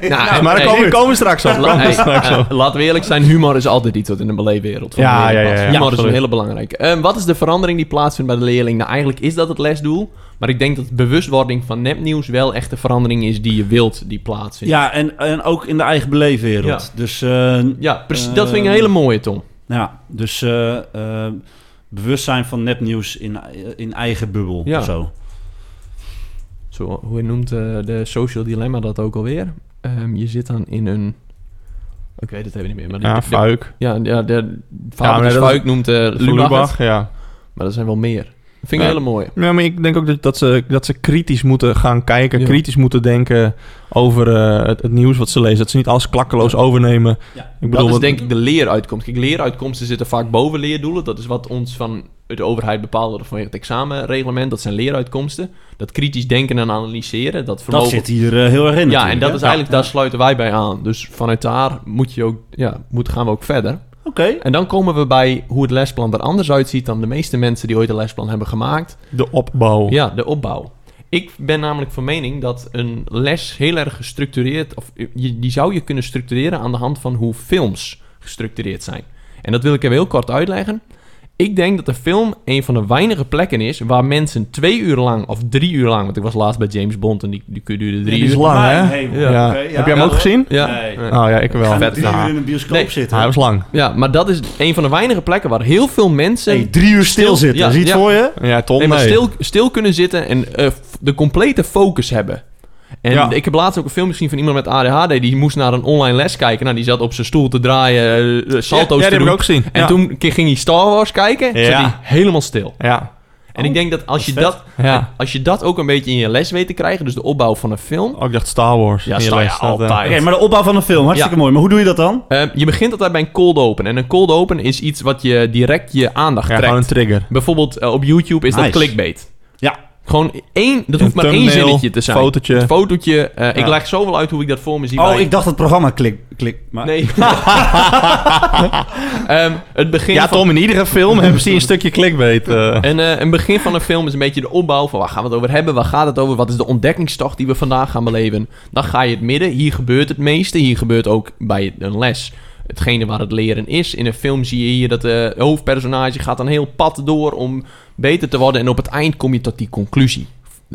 ja. Nou, maar daar hey, komen, we- straks op. La- hey, straks eh, op. laten we eerlijk zijn, humor is altijd iets wat in de beleefwereld van Ja, ja, ja, Humor is een hele belangrijke. Ehm, wat is de verandering die plaatsvindt bij de leerling? Nou, eigenlijk is dat het lesdoel. Maar ik denk dat bewustwording van nepnieuws wel echt de verandering is die je wilt die plaatsvindt. Ja, en, en ook in de eigen beleefwereld. Dus, eh, Ja, precies. dat vind ik een hele mooie, Tom. ja, dus eh, eh, bewustzijn van nepnieuws in, in eigen bubbel Ja. of zo. Zo, hoe noemt eh, de social dilemma dat ook alweer? Ehm, je zit dan in een... Ik weet het even niet meer. Maar die- Ja, de- fuik. Ja, ja de Ja, vader maar ja, dat- Fuik noemt uh, ja. Maar er zijn wel meer. Dat vind ik Ja. hele mooie. Ja, maar ik denk ook dat, dat, ze, dat ze kritisch moeten gaan kijken, Ja. kritisch moeten denken over eh, het, het nieuws wat ze lezen. Dat ze niet alles klakkeloos overnemen. Ja. Ik Dat bedoel, is wat- denk ik de leeruitkomst. Kijk, leeruitkomsten zitten vaak boven leerdoelen. Dat is wat ons van de overheid bepaald vanwege het examenreglement. Dat zijn leeruitkomsten. Dat kritisch denken en analyseren. Dat Dat vermogen... zit hier eh, heel erg in ja, natuurlijk, en dat is eigenlijk, daar sluiten wij bij aan. Dus vanuit daar moet je ook, ja, moet, gaan we ook verder. Oké, Oké. En dan komen we bij hoe het lesplan er anders uitziet dan de meeste mensen die ooit een lesplan hebben gemaakt. De opbouw. Ja, de opbouw. Ik ben namelijk van mening dat een les heel erg gestructureerd, of je, die zou je kunnen structureren aan de hand van hoe films gestructureerd zijn. En dat wil ik even heel kort uitleggen. Ik denk dat een film een van de weinige plekken is waar mensen twee uur lang of drie uur lang, want ik was laatst bij James Bond en die, die duurde drie die is uur. lang, hè? Ja. Heb jij hem ook gezien? Ja, Nee. ja. Oh ja, ik wel. Vet. drie Ja. uur in een bioscoop Nee. zitten. Hij was lang. Ja, maar dat is een van de weinige plekken waar heel veel mensen Hey, drie uur stil zitten. Ja, Zie je het ja. voor je? Ja, Tom, nee, maar nee. stil, stil kunnen zitten en eh, de complete focus hebben. En Ja. ik heb laatst ook een film gezien van iemand met ADHD. Die moest naar een online les kijken. Nou, die zat op zijn stoel te draaien, ja, salto's ja, die te heb ik doen. ook gezien. En toen ging hij Star Wars kijken. Zat hij helemaal stil. Ja. En ik denk dat als je, dat, Ja. als je dat ook een beetje in je les weet te krijgen... dus de opbouw van een film... Ook ik dacht Star Wars. Ja, Star- ja, eh, altijd. Oké, maar de opbouw van een film, hartstikke Ja. mooi. Maar hoe doe je dat dan? eh, je begint altijd bij een cold open. En een cold open is iets wat je direct je aandacht trekt. gewoon een trigger. Bijvoorbeeld op YouTube is dat clickbait. Gewoon één, dat Een hoeft maar één zinnetje te zijn. fotootje. Een fotootje. eh, Ik leg zoveel uit hoe ik dat voor me zie. Oh, bij- ik dacht het programma klik. klik maar... Nee. Ehm, het begin Ja, van... Tom, in iedere film hebben ze een stukje clickbait. eh. En, eh, een begin van een film is een beetje de opbouw van waar gaan we het over hebben, waar gaat het over, wat is de ontdekkingstocht die we vandaag gaan beleven. Dan ga je het midden, hier gebeurt het meeste, hier gebeurt ook bij een les hetgene waar het leren is. In een film zie je hier dat de hoofdpersonage gaat een heel pad door om beter te worden en op het eind kom je tot die conclusie.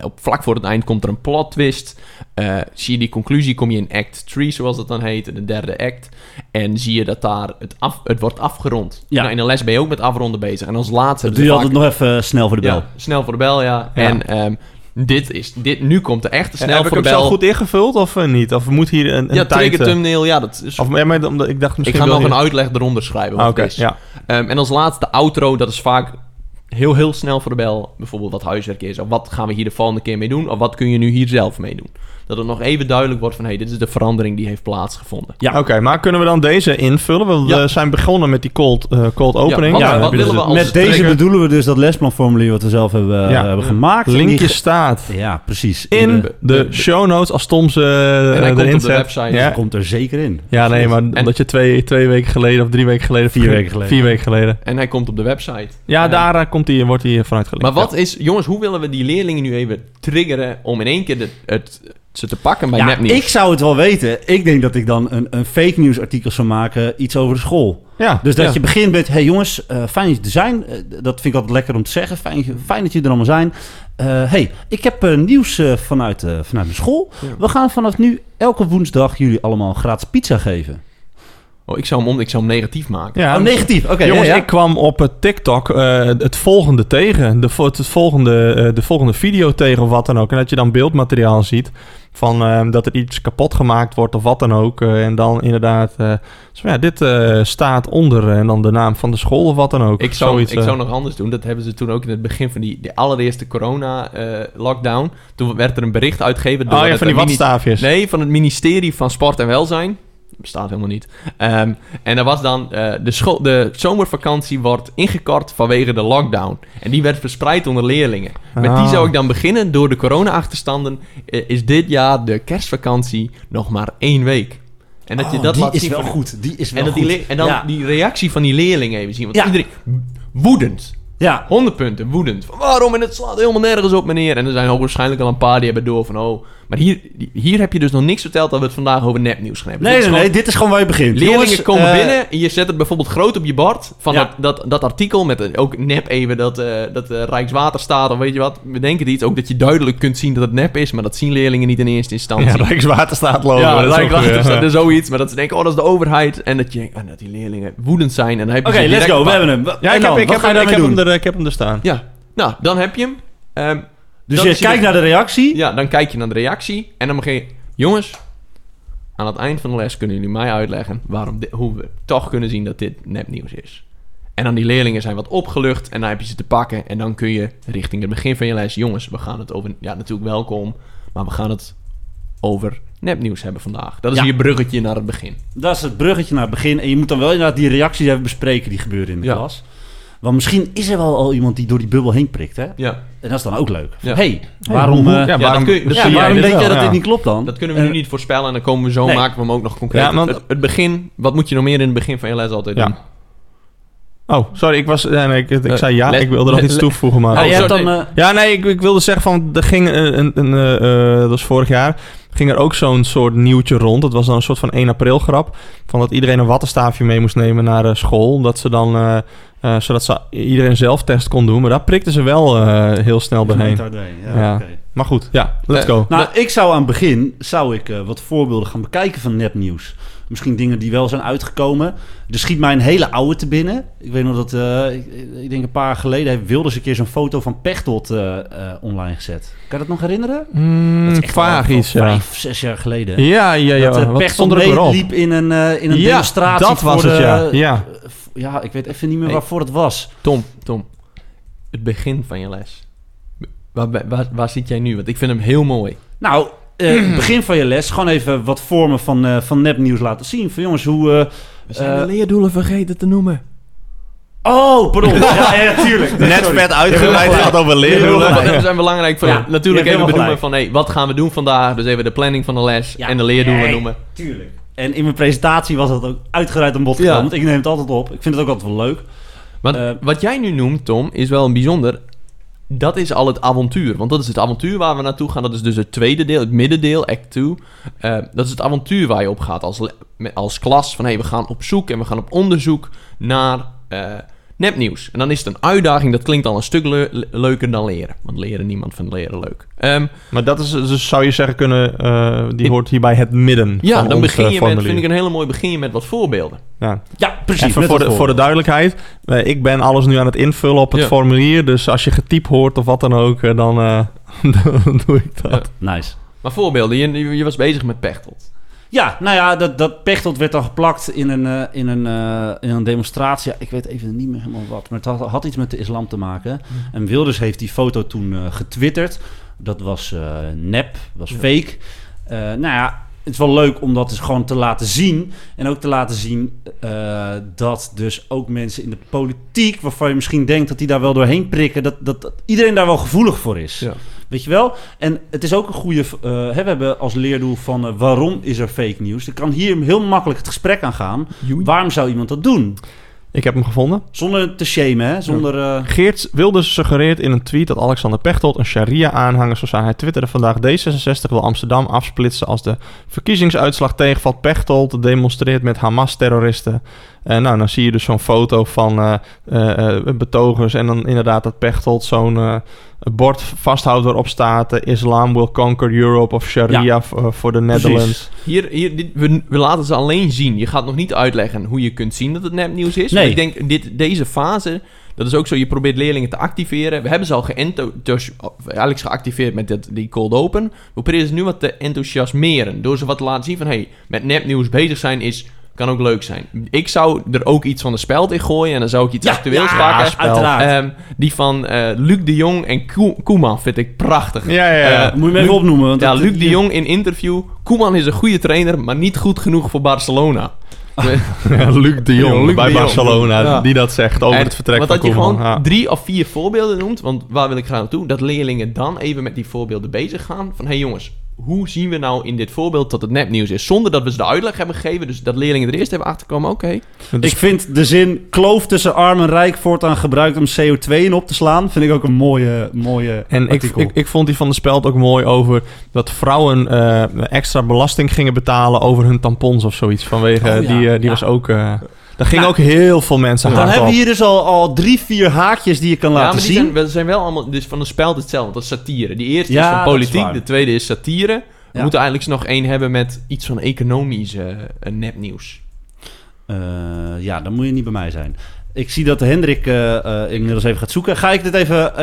Op, vlak voor het eind komt er een plot twist. Eh, zie je die conclusie, kom je in act 3, zoals dat dan heet, de derde act. En zie je dat daar het, af, het wordt afgerond. Ja. Nou, in een les ben je ook met afronden bezig. En als laatste... Dat hebben doe je altijd nog even snel voor de bel. ja, snel voor de bel, ja. Ja. En ehm, dit is, dit, nu komt de echte snel heb ik voor de bel. zelf goed ingevuld of eh, niet? Of moet hier een, een ja, trigger eh, thumbnail, ja, dat is... Of, ja, maar omdat- ik dacht ik misschien ga wil nog een uitleg eronder schrijven. Ah, Oké, ja. Ehm, en als laatste outro, dat is vaak heel, heel snel voor de bel. Bijvoorbeeld wat huiswerk is. Of wat gaan we hier de volgende keer mee doen? Of wat kun je nu hier zelf mee doen? Dat het nog even duidelijk wordt van... Hé, hey, dit is de verandering die heeft plaatsgevonden. Ja. Oké, maar kunnen we dan deze invullen? We Ja. zijn begonnen met die cold, eh, cold opening. wat- wat je dus we als Met deze bedoelen we dus dat lesplanformulier wat we zelf hebben, Ja. hebben gemaakt. Linkje die- staat Ja, precies. in de- de de- show notes als Tom ze En hij komt erin op de zet. website. Ja. komt er zeker in. Ja, nee, maar En- omdat je twee, twee weken geleden of drie weken geleden... Vier weken geleden. Vier weken geleden. En hij komt op de website. Ja, daar komt die, wordt hij vanuit gelinkt. Maar wat is... Jongens, hoe willen we die leerlingen nu even triggeren... om in één keer de, het, ze te pakken bij Ja, nepnieuws? ik zou het wel weten. Ik denk dat ik dan een, een fake news artikel zou maken, iets over de school. Ja, Dus dat ja. je begint met, hey jongens, eh, fijn dat je er zijn. Eh, dat vind ik altijd lekker om te zeggen. Fijn, fijn dat jullie er allemaal zijn. Eh, hey, ik heb nieuws vanuit, vanuit mijn school. Ja. We gaan vanaf nu elke woensdag jullie allemaal gratis pizza geven. Oh, ik zou hem, om, ik zou hem negatief maken. Ja, oh, negatief. Oké, Jongens, ja, ja. ik kwam op het TikTok eh, het volgende tegen. De, het volgende, eh, de volgende video tegen of wat dan ook. En dat je dan beeldmateriaal ziet van eh, dat er iets kapot gemaakt wordt of wat dan ook. Eh, en dan inderdaad, eh, zo, ja, dit eh, staat onder eh, en dan de naam van de school of wat dan ook. Ik zou, Zoiets, ik eh. zou nog anders doen. Dat hebben ze toen ook in het begin van die, die allereerste corona-lockdown. toen werd er een bericht uitgegeven door Oh ja, van die watstaafjes. Nee, van het ministerie van Sport en Welzijn. Bestaat helemaal niet. Ehm, en dat was dan... eh, de, school, de zomervakantie wordt ingekort vanwege de lockdown. En die werd verspreid onder leerlingen. Met die Ah. zou ik dan beginnen. Door de corona-achterstanden eh, is dit jaar de kerstvakantie nog maar één week. En dat je Oh, dat die is wel van- goed. Die is wel en, dat goed. en dan ja. die reactie van die leerlingen even zien. Want Ja. iedereen... Woedend. ja. 100 punten, woedend. Van, waarom? En het slaat helemaal nergens op, meneer. En er zijn ook waarschijnlijk al een paar die hebben door van... Oh, maar hier, hier heb je dus nog niks verteld... dat we het vandaag over nepnieuws gaan hebben. Nee, Dit nee, is nee. Dit is gewoon waar je begint. Leerlingen Jongens, komen eh, binnen en je zet het bijvoorbeeld groot op je bord van Ja. dat, dat, dat artikel met ook nep even dat, eh dat eh, Rijkswaterstaat of weet je wat. We denken iets, ook dat je duidelijk kunt zien dat het nep is, maar dat zien leerlingen niet in eerste instantie. Ja, Rijkswaterstaat logo. Ja, dat is ook Rijkswaterstaat is zoiets, maar dat ze denken, oh, dat is de overheid. En dat, je, en dat die leerlingen woedend zijn. En Oké, let's go. We hebben hem. Ja, ik heb, ik je ik heb, hem er, ik heb hem er staan. Ja, nou, dan heb je hem. Ehm, Dus je kijkt naar de reactie. Ja, dan kijk je naar de reactie en dan begin je... Jongens, aan het eind van de les kunnen jullie mij uitleggen... Waarom hoe we toch kunnen zien dat dit nepnieuws is. En dan die leerlingen zijn wat opgelucht en dan heb je ze te pakken... en dan kun je richting het begin van je les... Jongens, we gaan het over... Ja, natuurlijk welkom, maar we gaan het over nepnieuws hebben vandaag. Dat is Ja. je bruggetje naar het begin. Dat is het bruggetje naar het begin. En je moet dan wel inderdaad die reacties even bespreken die gebeuren in de Ja. klas. Want misschien is er wel al iemand die door die bubbel heen prikt, hè? Ja, En dat is dan ook leuk. Ja. hey, waarom, eh, ja, waarom, kun je- ja, jij waarom denk jij wel, dat ja. dit niet klopt dan? dat kunnen we nu Eh, niet voorspellen... en dan komen we zo, nee. maken we hem ook nog concreet. Ja, want- het, het begin, wat moet je nog meer in het begin van je les altijd Ja. doen? Oh, sorry, ik, was, nee, ik, ik Eh, zei ja, ik wilde nog iets toevoegen, maar... Ja, Oh, sorry. dan... eh, Ja, nee, ik, ik wilde zeggen van, er ging een, een, een eh, eh, dat was vorig jaar, ging er ook zo'n soort nieuwtje rond. Dat was dan een soort van 1 april grap, van dat iedereen een wattenstaafje mee moest nemen naar eh, school, omdat ze dan, eh, eh, zodat ze iedereen zelftest kon doen. Maar daar prikten ze wel eh, heel snel doorheen. Ja, Ja. oké. Maar goed, ja, let's go. Nou, ik zou aan het begin zou ik, eh, wat voorbeelden gaan bekijken van nepnieuws. Misschien dingen die wel zijn uitgekomen. Er schiet mij een hele oude te binnen. Ik weet nog dat, eh, ik, ik denk een paar jaar geleden... heeft Wilders een keer zo'n foto van Pechtold eh, eh, online gezet. Kan je dat nog herinneren? Mm, dat is echt vaag iets, ja. Vijf, zes jaar geleden. Ja, ja, ja. dat Pechtold meeliep in een, in een Ja, demonstratie dat was voor het, de- ja. Ja. ik weet even niet meer Hey. waarvoor het was. Tom, Tom. Het begin van je les. Waar, waar, waar zit jij nu? Want ik vind hem heel mooi. Nou, eh, begin van je les gewoon even wat vormen van, eh, van nepnieuws laten zien. Van jongens, hoe... eh, We zijn de leerdoelen vergeten te noemen. Oh, pardon. ja, ja, tuurlijk. Net vet uitgebreid gehad over helemaal Dat zijn belangrijk voor Ja, je. Natuurlijk even benoemen van... Hey, wat gaan we doen vandaag? Dus even de planning van de les Ja, en de leerdoelen nee. noemen. Tuurlijk. En in mijn presentatie was dat ook uitgebreid aan bod gekomen. Ja. Want ik neem het altijd op. Ik vind het ook altijd wel leuk. Eh, wat jij nu noemt, Tom, is wel een bijzonder. Dat is al het avontuur. Want dat is het avontuur waar we naartoe gaan. Dat is dus het tweede deel, het middendeel, act 2. Eh, dat is het avontuur waar je op gaat als, als klas. Van hey, we gaan op zoek en we gaan op onderzoek naar eh, nepnieuws. En dan is het een uitdaging. Dat klinkt al een stuk leu- le- leuker dan leren. Want leren, niemand vindt leren leuk. Ehm, Maar dat is, dus zou je zeggen kunnen, eh, die hoort hier bij het midden ja, van dan ons, begin eh, je met, vind ik een hele mooi begin je met wat voorbeelden. Ja. Ja, precies. Even met voor de, voor de duidelijkheid, eh, ik ben alles nu aan het invullen op het Ja. formulier. Dus als je getypt hoort of wat dan ook, dan, eh, dan doe ik dat. Nice. Maar voorbeelden, je was bezig met Pechtold. Ja, nou ja, dat, dat Pechtold werd dan geplakt in een, eh, in een, eh, in een demonstratie. Ja, ik weet even niet meer helemaal wat. Maar het had, had iets met de islam te maken. En Wilders heeft die foto toen eh, getwitterd. Dat was nep, was Ja. fake. Nou ja, het is wel leuk om dat dus gewoon te laten zien. En ook te laten zien dat dus ook mensen in de politiek... waarvan je misschien denkt dat die daar wel doorheen prikken... dat, dat, dat iedereen daar wel gevoelig voor is. Ja. Weet je wel? En het is ook een goede... eh, hè, we hebben als leerdoel van... eh, waarom is er fake nieuws? Er kan hier heel makkelijk het gesprek aan gaan. Waarom zou iemand dat doen? Ik heb hem gevonden. Zonder te shamen, hè? Zonder... eh, Geert Wilders suggereert in een tweet dat Alexander Pechtold een sharia-aanhanger zou zijn. Hij twitterde vandaag D66 wil Amsterdam afsplitsen als de verkiezingsuitslag tegenvalt. Pechtold demonstreert met Hamas-terroristen. En nou, dan zie je dus zo'n foto van eh, eh, eh, betogers en dan inderdaad dat Pechtold zo'n eh, bord vasthoudt waarop staat... eh, Islam will conquer Europe of Sharia voor de Netherlands. Hier, hier dit, we, we laten ze alleen zien. Je gaat nog niet uitleggen hoe je kunt zien dat het nepnieuws is. Nee. Maar ik denk, dit, deze fase, dat is ook zo, je probeert leerlingen te activeren. We hebben ze al geënthous- eigenlijk geactiveerd met dit, die cold open. We proberen ze nu wat te enthousiasmeren. Door ze wat te laten zien van, hey, met nepnieuws bezig zijn is... Kan ook leuk zijn. Ik zou er ook iets van de speld in gooien. En dan zou ik iets Ja, actueels ja, pakken. uiteraard. Ehm, die van eh, Luc de Jong en Koe- Koeman vind ik prachtig. Ja, ja, ja. Eh, moet je me even opnoemen. Want ja, dat- Luc de Jong in interview. Koeman is een goede trainer, maar niet goed genoeg voor Barcelona. Luc de Jong Luc bij de Jong. Barcelona, Ja. die dat zegt over En het vertrek want van dat je Koeman. gewoon Ja. drie of vier voorbeelden noemt, want waar wil ik graag naartoe? Dat leerlingen dan even met die voorbeelden bezig gaan. Van, hé hey jongens, hoe zien we nou in dit voorbeeld dat het nepnieuws is? Zonder dat we ze de uitleg hebben gegeven, dus dat leerlingen er eerst hebben achterkomen. Oké, Dus Ik vind de zin kloof tussen arm en rijk voortaan gebruikt om CO2 in op te slaan. Vind ik ook een mooie, mooie En ik, artikel. ik, ik vond die van de Speld ook mooi over dat vrouwen eh, extra belasting gingen betalen over hun tampons of zoiets. Vanwege, Oh ja, die, eh, die ja. was ook... eh daar gingen Nou, ook heel veel mensen Dan hard hebben we hier dus al, al drie, vier haakjes die je kan ja, laten maar die zien. zijn, we zijn wel allemaal dus van de speld hetzelfde. Dat is satire. Die eerste Ja, is van is politiek, de tweede is satire. We Ja. moeten eigenlijk nog één hebben met iets van economisch eh, eh, nepnieuws. Eh, ja, dan moet je niet bij mij zijn. Ik zie dat Hendrik eh, eh, inmiddels even gaat zoeken. Ga ik dit even...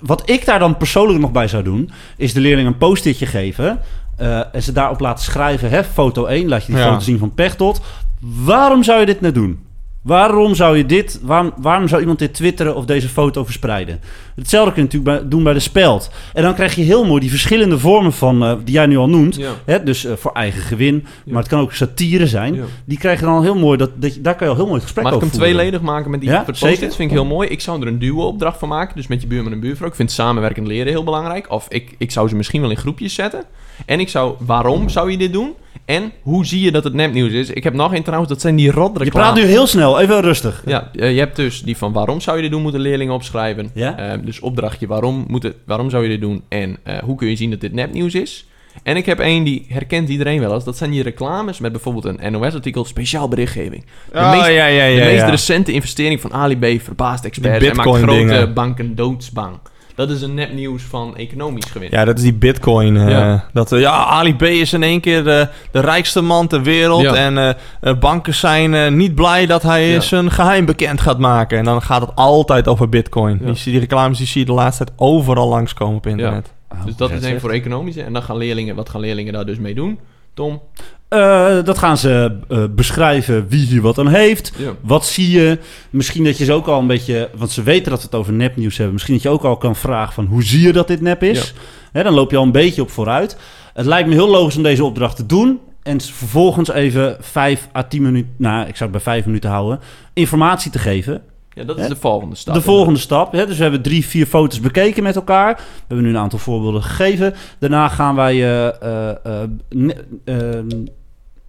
wat ik daar dan persoonlijk nog bij zou doen... is de leerling een post-itje geven... eh, en ze daarop laten schrijven... Hè, foto 1, laat je die Ja. foto zien van Pechtold. Waarom zou je dit nou doen? Waarom zou je dit... Waarom, waarom zou iemand dit twitteren of deze foto verspreiden? Hetzelfde kun je natuurlijk bij- doen bij de speld. En dan krijg je heel mooi die verschillende vormen van... eh, die jij nu al noemt. Ja. Hè, dus eh, voor eigen gewin. Ja. Maar het kan ook satire zijn. Ja. Die krijg je dan al heel mooi. Dat, dat, daar kan je al heel mooi het gesprek Mag ik over hem voeren. tweeledig maken met die Ja, post. Dat vind ik heel mooi. Ik zou er een duo-opdracht van maken. Dus met je buurman en buurvrouw. Ik vind samenwerkend leren heel belangrijk. Of ik, ik zou ze misschien wel in groepjes zetten. En ik zou... Waarom zou je dit doen? En hoe zie je dat het nepnieuws is? Ik heb nog één trouwens, dat zijn die Je praat nu heel snel, even rustig. Ja, eh, je hebt dus die van waarom zou je dit doen, moeten leerlingen opschrijven. Ja? Eh, dus opdrachtje waarom, moet het, waarom zou je dit doen en eh, hoe kun je zien dat dit nepnieuws is. En ik heb één die herkent iedereen wel eens. Dat zijn die reclames met bijvoorbeeld een NOS-artikel, speciaal berichtgeving. De Oh, meest, ja, ja, ja. de meest ja. recente investering van Ali B verbaast experts en maakt grote Bitcoin-dingen. banken doodsbang. Dat is een nepnieuws van economisch gewin. Ja, dat is die bitcoin. eh, Ja. Dat, eh, ja, Ali B is in één keer de, de rijkste man ter wereld. Ja. En eh, eh, banken zijn eh, niet blij dat hij Ja. zijn geheim bekend gaat maken. En dan gaat het altijd over bitcoin. Ja. Die, die reclames die zie je de laatste tijd overal langskomen op internet. Dus dat is één voor economische. En dan gaan leerlingen, wat gaan leerlingen daar dus mee doen? Tom? Eh, dat gaan ze eh, beschrijven wie hier wat aan heeft. Ja. Wat zie je? Misschien dat je ze ook al een beetje... Want ze weten dat we het over nepnieuws hebben. Misschien dat je ook al kan vragen van... Hoe zie je dat dit nep is? Hè, dan loop je al een beetje op vooruit. Het lijkt me heel logisch om deze opdracht te doen. En vervolgens even vijf à tien minuten... Nou, ik zou het bij vijf minuten houden. Informatie te geven. Ja, dat is Hè? de volgende stap. de volgende stap. Hè? Dus we hebben drie, vier foto's bekeken met elkaar. We hebben nu een aantal voorbeelden gegeven. Daarna gaan wij eh, eh, eh, ne- ehm,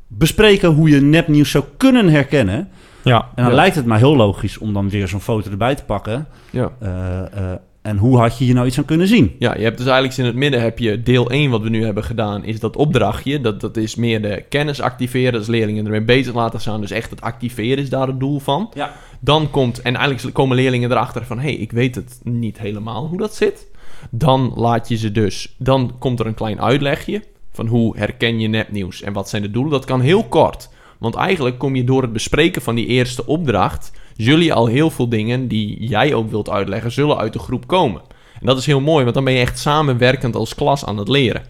bespreken hoe je nepnieuws zou kunnen herkennen. Ja. En dan Ja. lijkt het mij heel logisch om dan weer zo'n foto erbij te pakken. Ja. Eh, eh, en hoe had je hier nou iets aan kunnen zien? Ja, je hebt dus eigenlijk in het midden heb je deel 1 wat we nu hebben gedaan, is dat opdrachtje. Dat, dat is meer de kennis activeren, dus leerlingen ermee bezig laten staan. Dus echt het activeren is daar het doel van. Ja. Dan komt, en eigenlijk komen leerlingen erachter van, hé, hey, ik weet het niet helemaal hoe dat zit. Dan laat je ze dus, dan komt er een klein uitlegje van hoe herken je nepnieuws en wat zijn de doelen. Dat kan heel kort, want eigenlijk kom je door het bespreken van die eerste opdracht, zullen je al heel veel dingen die jij ook wilt uitleggen, zullen uit de groep komen. En dat is heel mooi, want dan ben je echt samenwerkend als klas aan het leren.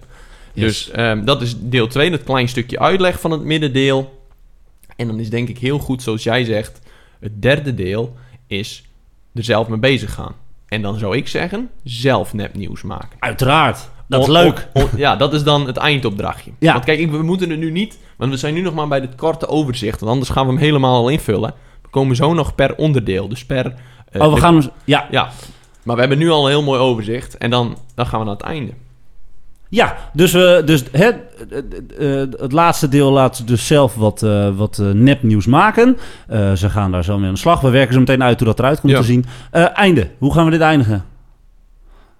Yes. Dus ehm, dat is deel 2, dat klein stukje uitleg van het middendeel. En dan is denk ik heel goed, zoals jij zegt, het derde deel is er zelf mee bezig gaan. En dan zou ik zeggen, zelf nepnieuws maken. Uiteraard. Dat is leuk. ja, dat is dan het eindopdrachtje. Ja. Want kijk, we moeten het nu niet... Want we zijn nu nog maar bij dit korte overzicht. Want anders gaan we hem helemaal al invullen. We komen zo nog per onderdeel. Dus per... eh, oh, we gaan... Ja, Ja, maar we hebben nu al een heel mooi overzicht. En dan, dan gaan we naar het einde. Ja, dus, we, dus het, het, het laatste deel laat ze dus zelf wat, eh, wat eh, nepnieuws maken. Eh, ze gaan daar zo mee aan de slag. We werken zo meteen uit hoe dat eruit komt Ja. te zien. Eh, einde. Hoe gaan we dit eindigen?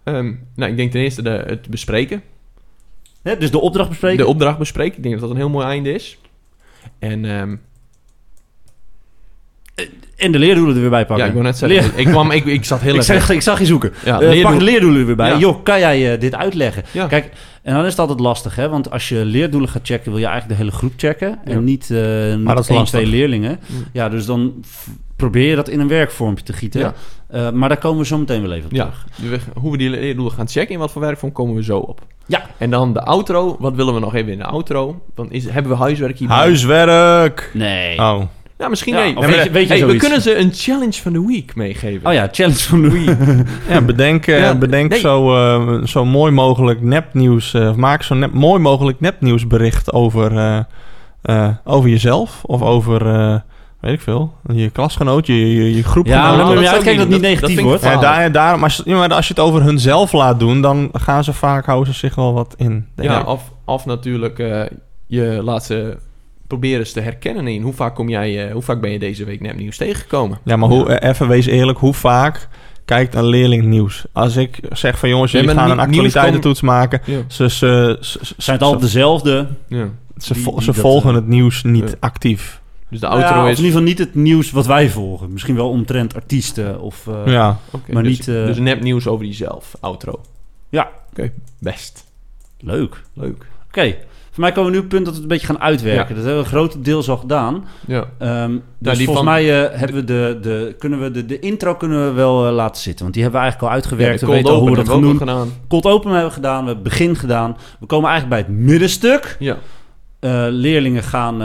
Ehm, nou, ik denk ten eerste de, het bespreken. Hè, dus de opdracht bespreken. De opdracht bespreken. Ik denk dat dat een heel mooi einde is. En ehm, en de leerdoelen er weer bij pakken. ja, ik wil net zeggen... Leer- Ik, kwam, ik, ik zat heel ik, zeg, ik zag je zoeken. ja, Eh, pak leerdoel- de leerdoelen er weer bij. Ja. Joh, kan jij eh, dit uitleggen? Ja. Kijk, en dan is het altijd lastig, hè? Want als je leerdoelen gaat checken, wil je eigenlijk de hele groep checken. Ja. En niet, eh dat is één, lastig. twee leerlingen. Ja, dus dan probeer je dat in een werkvormpje te gieten. Ja. Eh, maar daar komen we zo meteen wel even op Ja, terug. we- hoe we die leerdoelen gaan checken in wat voor werkvorm komen we zo op. Ja. En dan de outro. Wat willen we nog even in de outro? Dan is, hebben we huiswerk hierbij. Huiswerk! Nee. Oh. Ja, misschien Ja, nee. of Nee, weet je- weet je hey, we kunnen ze een challenge van de week meegeven. Oh ja, challenge van de week. Ja, bedenk, eh, Ja, bedenk nee. zo, eh, zo mooi mogelijk nepnieuws. eh, maak zo nep- mooi mogelijk nepnieuwsbericht over, eh, eh, over jezelf. Of over, eh, weet ik veel, je klasgenoot, je, je, je groepgenoot. Ja, maar dan moet je uitkijken dat niet het niet negatief Dat- wordt. Ja, daar, daarom, als, je- ja, maar als je het over hunzelf laat doen, dan gaan ze vaak, houden ze zich wel wat in. Ja, of, of natuurlijk eh, je laat ze proberen eens te herkennen in. Hoe vaak, kom jij, eh, hoe vaak ben je deze week nepnieuws tegengekomen? ja maar hoe, eh, even wees eerlijk, hoe vaak kijkt een leerling nieuws? Als ik zeg van jongens, jullie gaan een actualiteitentoets maken. Ja. Ze, ze, ze, ze, Zijn het altijd dezelfde? ja. ze, die- vo- die ze dat, volgen eh, het nieuws niet ja. actief. Dus de Ja, outro of in is... ieder geval niet het nieuws wat wij volgen. Misschien wel omtrent artiesten of... eh, ja. Maar dus, niet, eh, Dus nepnieuws over jezelf. Outro. Ja. Oké, best. Leuk. Leuk. Oké. Voor mij komen we nu op het punt dat we het een beetje gaan uitwerken. Ja. Dat hebben we een groot deel al gedaan. Ja. Ehm, dus volgens van- mij eh, hebben we de, de, kunnen we de, de intro kunnen we wel eh, laten zitten. Want die hebben we eigenlijk al uitgewerkt. we weten al hoe we dat gaan doen. gedaan. Cold open hebben we gedaan. We hebben het begin gedaan. We komen eigenlijk bij het middenstuk. Ja. Eh, leerlingen gaan...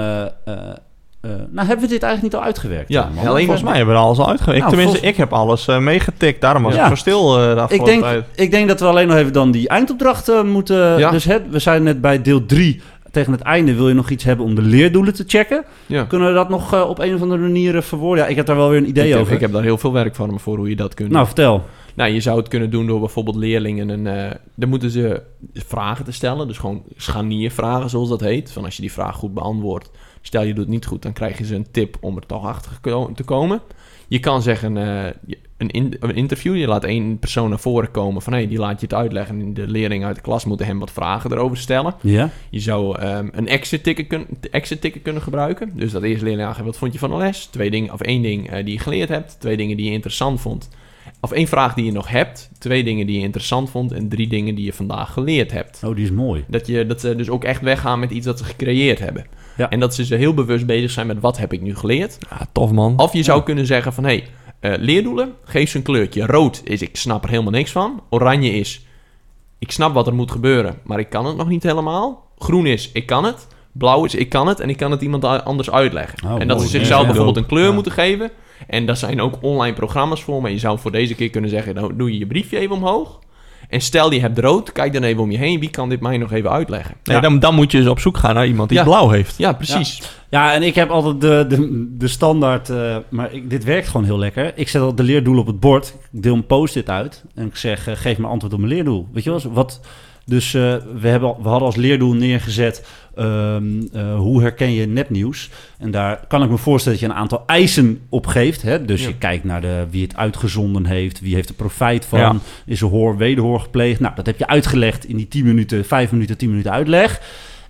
eh, nou, hebben we dit eigenlijk niet al uitgewerkt? Ja, alleen- Volgens mij hebben we er alles al uitgewerkt. Nou, Tenminste, volgens- ik heb alles eh, meegetikt. Daarom was Ja. ik zo stil de Ik denk, tijd. ik denk dat we alleen nog even dan die eindopdrachten moeten... Ja. Dus we zijn net bij deel 3 tegen het einde wil je nog iets hebben om de leerdoelen te checken. Ja. Kunnen we dat nog op een of andere manier verwoorden? Ja, ik heb daar wel weer een idee Ik heb, over. ik heb daar heel veel werkvormen voor hoe je dat kunt Nou, vertel. Nou, je zou het kunnen doen door bijvoorbeeld leerlingen een... eh dan moeten ze vragen te stellen. Dus gewoon scharniervragen, zoals dat heet. Van als je die vraag goed beantwoordt... Stel je doet het niet goed, dan krijg je ze een tip om er toch achter te komen. Je kan zeggen, eh, een, in- een interview. Je laat één persoon naar voren komen van... Hé, die laat je het uitleggen. En de leerlingen uit de klas moeten hem wat vragen erover stellen. Ja? Je zou ehm, een exit ticket, kun, exit ticket kunnen gebruiken. Dus dat eerst leerling aangeven, wat vond je van de les? Twee dingen, of één ding eh, die je geleerd hebt. Twee dingen die je interessant vond. Of één vraag die je nog hebt. Twee dingen die je interessant vond. En drie dingen die je vandaag geleerd hebt. Oh, die is mooi. Dat, je, dat ze dus ook echt weggaan met iets dat ze gecreëerd hebben. Ja. En dat ze ze heel bewust bezig zijn met wat heb ik nu geleerd. Ja, tof man. Of je zou Ja. kunnen zeggen van... Hé, hey, eh, leerdoelen, geef ze een kleurtje. Rood is ik snap er helemaal niks van. Oranje is ik snap wat er moet gebeuren, maar ik kan het nog niet helemaal. Groen is ik kan het. Blauw is ik kan het en ik kan het iemand anders uitleggen. Oh, en dat mooi. ze zichzelf Ja, bijvoorbeeld een kleur moeten geven. En daar zijn ook online programma's voor. Maar je zou voor deze keer kunnen zeggen... Nou, doe je je briefje even omhoog. En stel je hebt rood, kijk dan even om je heen. Wie kan dit mij nog even uitleggen? Nee, Ja. dan, dan moet je dus op zoek gaan naar iemand die Ja. blauw heeft. Ja, precies. Ja, en ik heb altijd de, de, de standaard... eh, maar ik, dit werkt gewoon heel lekker. Ik zet al de leerdoelen op het bord. Ik deel een post-it uit. En ik zeg, eh, geef me antwoord op mijn leerdoel. Weet je wel? Wat, dus eh, we, hebben, we hadden als leerdoel neergezet... ehm, eh, hoe herken je nepnieuws? En daar kan ik me voorstellen dat je een aantal eisen op geeft. Hè? Dus Ja. je kijkt naar de, wie het uitgezonden heeft. Wie heeft er profijt van? Ja. Is er hoor, wederhoor gepleegd? Nou, dat heb je uitgelegd in die 10 minuten, 5 minuten, 10 minuten uitleg.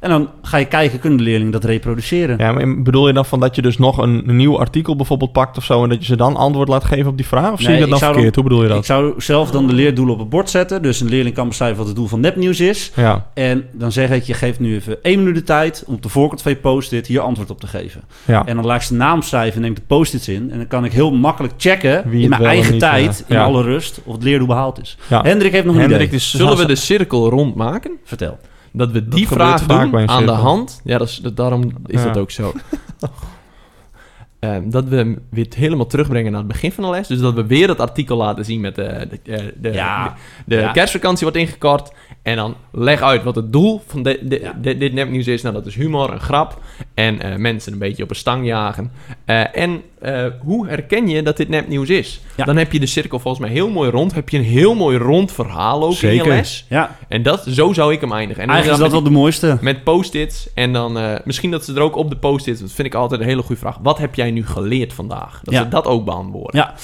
En dan ga je kijken, kunnen de leerlingen dat reproduceren? Ja, maar bedoel je dan van dat je dus nog een, een nieuw artikel bijvoorbeeld pakt of zo... en dat je ze dan antwoord laat geven op die vraag? Of zie Nee, je dat ik dan zou verkeerd? Hoe bedoel je Ik dat? zou zelf dan de leerdoelen op het bord zetten. Dus een leerling kan beschrijven wat het doel van nepnieuws is. Ja, En dan zeg ik, je geeft nu even één minuut de tijd... om op de voorkant van je post-it hier antwoord op te geven. ja. En dan laat ik zijn naam schrijven en neem ik de post-its in. En dan kan ik heel makkelijk checken Wie in mijn eigen niet, tijd... eh, in alle rust, of het leerdoel behaald is. ja. Hendrik heeft nog een Hendrik, idee. dus Zullen we de cirkel rondmaken? Vertel. Dat we die vraag vaak doen aan de hand. Ja, dat is, dat, daarom is Ja. dat ook zo. Ehm, dat we weer helemaal terugbrengen naar het begin van de les. Dus dat we weer het artikel laten zien met de, de, eh, de, Ja. de, de kerstvakantie wordt ingekort. En dan leg uit wat het doel van de, de- Ja. de- dit nepnieuws is. Nou, dat is humor, een grap. En eh, mensen een beetje op een stang jagen. Eh, en eh, hoe herken je dat dit nepnieuws is? Ja. Dan heb je de cirkel volgens mij heel mooi rond. Heb je een heel mooi rond verhaal ook in je les. Ja, En dat, zo zou ik hem eindigen. En eigenlijk is dat wel de mooiste. met, post-its. En dan misschien dat ze er ook op de post-its... Dat vind ik altijd een hele goede vraag. Wat heb jij nu geleerd vandaag? Dat ze dat ook beantwoorden. Ja.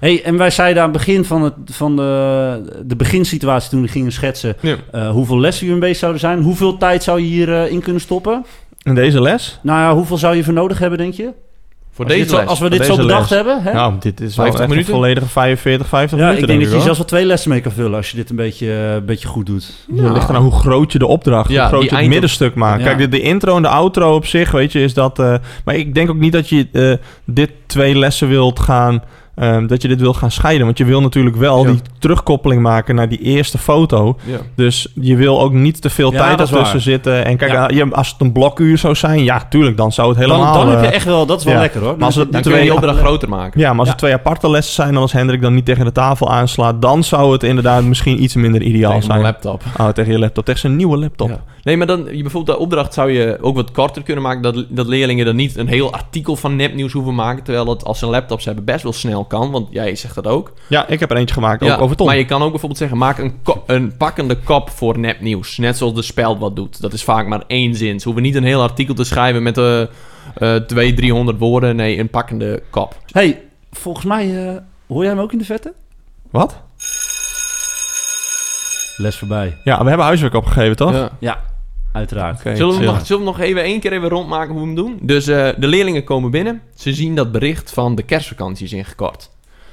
Hey, en wij zeiden aan het begin van, het, van de, de beginsituatie toen we gingen schetsen... Ja. eh, hoeveel lessen UMB zouden zijn. Hoeveel tijd zou je hierin in kunnen stoppen? In deze les? Nou ja, hoeveel zou je voor nodig hebben, denk je? Voor Als, deze zo- les. als we dit zo bedacht les. hebben. Hè? Nou, dit is wel 50 echt minuten? volledige 45, 50 ja, minuten. ik denk dat je zelfs wel twee lessen mee kan vullen als je dit een beetje, eh, een beetje goed doet. Het ligt eraan hoe groot je de opdracht, Ja, hoe groot je het middenstuk maakt. Ja. Kijk, de, de intro en de outro op zich, weet je, is dat... eh, maar ik denk ook niet dat je eh, dit twee lessen wilt gaan... ehm, dat je dit wil gaan scheiden. Want je wil natuurlijk wel Ja. die terugkoppeling maken naar die eerste foto. Ja. Dus je wil ook niet te veel Ja, tijd ertussen zitten. En kijk, je- als het een blokuur zou zijn, ja, tuurlijk, dan zou het helemaal... dan heb je eh, echt wel, dat is wel lekker hoor. Maar als het Dan je- kun je twee- opdracht groter maken. Ja, maar als het twee aparte lessen zijn... en als Hendrik dan niet tegen de tafel aanslaat... dan zou het inderdaad misschien iets minder ideaal Tegen zijn. mijn laptop. Oh, tegen je laptop. Tegen zijn nieuwe laptop. Nee, maar dan, je bijvoorbeeld de opdracht zou je ook wat korter kunnen maken. Dat, dat leerlingen dan niet een heel artikel van nepnieuws hoeven maken. Terwijl dat als ze een laptop ze hebben best wel snel kan. Want jij zegt dat ook. Ja, ik heb er eentje gemaakt, Ja, ook over Tom. Maar je kan ook bijvoorbeeld zeggen, maak een, ko- een pakkende kop voor nepnieuws. Net zoals de speld wat doet. Dat is vaak maar één zin. Ze hoeven niet een heel artikel te schrijven met eh eh 200, 300 woorden. Nee, een pakkende kop. hey, volgens mij eh, hoor jij hem ook in de vette? Wat? Les voorbij. Ja, we hebben huiswerk opgegeven, toch? Ja. Ja, uiteraard. Zullen we, nog, zullen we nog even één keer even rondmaken hoe we hem doen? Dus eh, de leerlingen komen binnen. Ze zien dat bericht van de kerstvakantie is ingekort.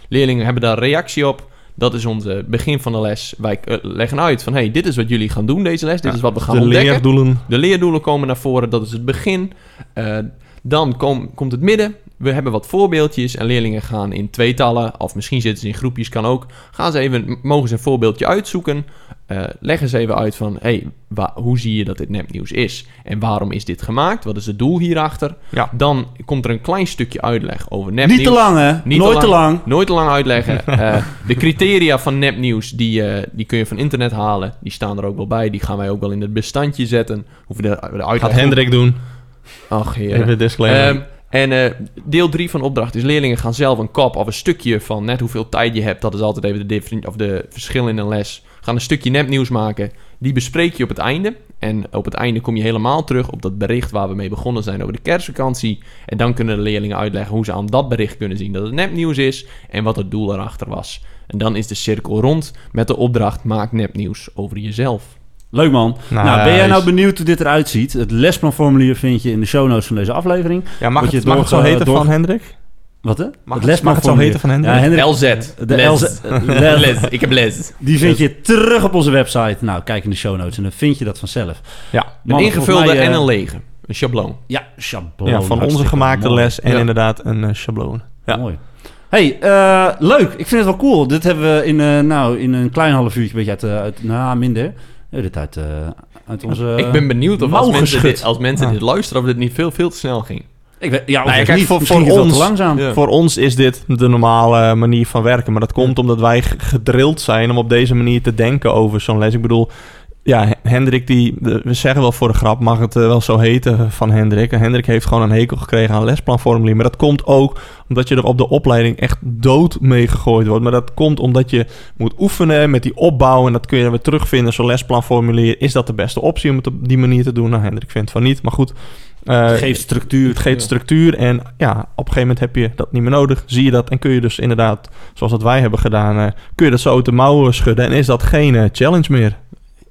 Leerlingen hebben daar reactie op. Dat is onze begin van de les. Wij eh, leggen uit van, hey, dit is wat jullie gaan doen deze les. Dit Ja, is wat we gaan de ontdekken. leerdoelen. De leerdoelen komen naar voren, dat is het begin. Eh, dan kom- komt het midden. We hebben wat voorbeeldjes en leerlingen gaan in tweetallen, of misschien zitten ze in groepjes, kan ook. Gaan ze even, mogen ze een voorbeeldje uitzoeken. Eh, leggen ze even uit van, hey, hoe zie je dat dit nepnieuws is? En waarom is dit gemaakt? Wat is het doel hierachter? Ja. Dan komt er een klein stukje uitleg over nepnieuws. Niet te lang, hè? Niet Nooit te lang. Nooit te lang uitleggen. Eh, de criteria van nepnieuws, die, eh, die kun je van internet halen. Die staan er ook wel bij. Die gaan wij ook wel in het bestandje zetten. Hoeven de, de uitleg... Gaat Hendrik doen. Ach, heer. Even een disclaimer. Ehm, en eh, deel 3 van de opdracht is leerlingen gaan zelf een kop of een stukje van net hoeveel tijd je hebt. Dat is altijd even de, of de verschil in een les. Gaan een stukje nepnieuws maken. Die bespreek je op het einde. En op het einde kom je helemaal terug op dat bericht waar we mee begonnen zijn over de kerstvakantie. En dan kunnen de leerlingen uitleggen hoe ze aan dat bericht kunnen zien dat het nepnieuws is. En wat het doel erachter was. En dan is de cirkel rond met de opdracht maak nepnieuws over jezelf. Leuk man. Nice. Nou, ben jij nou benieuwd hoe dit eruit ziet? Het lesplanformulier vind je in de show notes van deze aflevering. ja, mag het, je mag het zo heten van Hendrik? Wat hè? Mag het- mag het zo heten van Hendrik? Ja, Hendrik, LZ. de Les. LZ. Les. Les. Ik heb les. Die vind je terug op onze website. Nou, kijk in de show notes en dan vind je dat vanzelf. Ja. Een ingevulde mij, en eh, een lege. Een schabloon. Ja, schabloon. ja, van onze gemaakte mooi. les en Ja. inderdaad een eh, schabloon. Ja. Mooi. Hey, eh, leuk. Ik vind het wel cool. Dit hebben we in, eh, nou, in een klein half uurtje, een beetje uit, eh, uit nou, minder. Dit uit, eh, uit onze... ik ben benieuwd of als mensen, dit, als mensen Ah. dit luisteren, of dit niet veel, veel te snel ging. Ik weet, ja, Nou kijk, niet. voor- ons- te langzaam. Ja. Voor ons is dit de normale manier van werken. Maar dat komt omdat wij gedrild zijn om op deze manier te denken over zo'n les. Ik bedoel, ja, Hendrik, die, de- we zeggen wel voor de grap, mag het eh, wel zo heten van Hendrik. En Hendrik heeft gewoon een hekel gekregen aan lesplanformulier. Maar dat komt ook omdat je er op de opleiding echt dood mee gegooid wordt. Maar dat komt omdat je moet oefenen met die opbouw. En dat kun je weer terugvinden, zo'n lesplanformulier. Is dat de beste optie om het op die manier te doen? Nou, Hendrik vindt van niet, maar goed. eh, Het geeft structuur. het geeft structuur en ja, op een gegeven moment heb je dat niet meer nodig. Zie je dat en kun je dus inderdaad, zoals dat wij hebben gedaan, eh, kun je dat zo uit de mouwen schudden. En is dat geen challenge meer.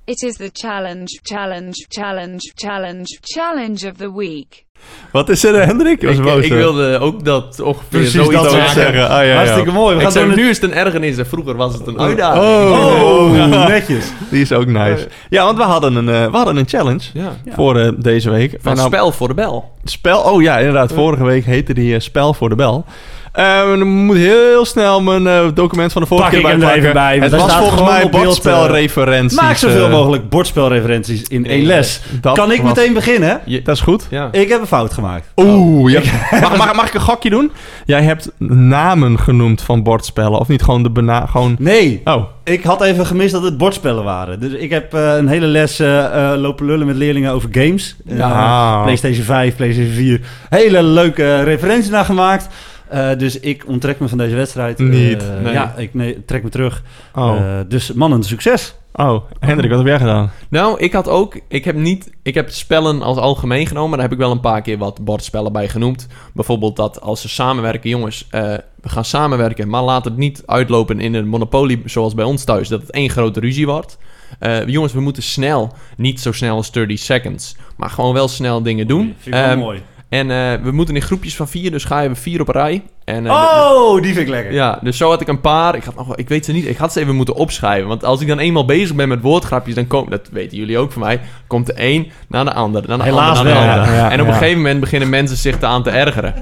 It is the challenge, challenge, challenge, challenge, challenge of the week. Wat is er, Hendrik? Ik, boos, ik wilde ook dat ongeveer Precies zoiets dat zeggen. zeggen. Ah, ja, ja. Hartstikke mooi. We gaan door nu is het een ergernis en vroeger was het een uitdaging. Oh, Oh, netjes. die is ook nice. Ja, want we hadden een, eh, we hadden een challenge voor eh, deze week. Van Nou, spel voor de bel. Spel, oh ja, inderdaad. Vorige week heette die eh, Spel voor de Bel. Eh, dan moet heel snel mijn eh, document van de vorige Pak keer er even bij, want Het was staat volgens gewoon mij eh, bordspelreferenties. Maak zoveel eh, mogelijk bordspelreferenties in één les. dat Kan ik was- meteen beginnen? Je- Dat is goed. ja. Ik heb een fout gemaakt. Oeh, ja. mag, mag, mag ik een gokje doen? Jij hebt namen genoemd van bordspellen, of niet gewoon de bena... Gewoon... Nee, Oh, ik had even gemist dat het bordspellen waren. Dus ik heb eh, een hele les lopen lullen met leerlingen over games. Ja. PlayStation 5, PlayStation 4. Hele leuke referenties naar gemaakt. Eh, dus ik onttrek me van deze wedstrijd. Eh, Niet. Nee. Ja, ik nee, trek me terug. oh, Eh, dus mannen, succes. oh. Hendrik, wat heb jij gedaan? Nou, ik had ook... Ik heb niet... Ik heb spellen als algemeen genomen. Maar daar heb ik wel een paar keer wat bordspellen bij genoemd. Bijvoorbeeld dat als ze samenwerken... Jongens, eh, we gaan samenwerken. Maar laat het niet uitlopen in een monopolie zoals bij ons thuis. Dat het één grote ruzie wordt. Eh, jongens, we moeten snel. Niet zo snel als 30 seconds. Maar gewoon wel snel dingen doen. Vind ik wel Ehm, mooi. En eh, we moeten in groepjes van vier. Dus ga je vier op een rij. En, eh, Oh, die vind ik lekker. Ja, dus zo had ik een paar. Ik, had nog, ik weet ze niet. Ik had ze even moeten opschrijven. Want als ik dan eenmaal bezig ben met woordgrapjes, dan komt, dat weten jullie ook van mij, komt de een naar de ander. Naar de Helaas ander, naar de ander. Ja, ja, en op een gegeven moment beginnen mensen zich te aan te ergeren.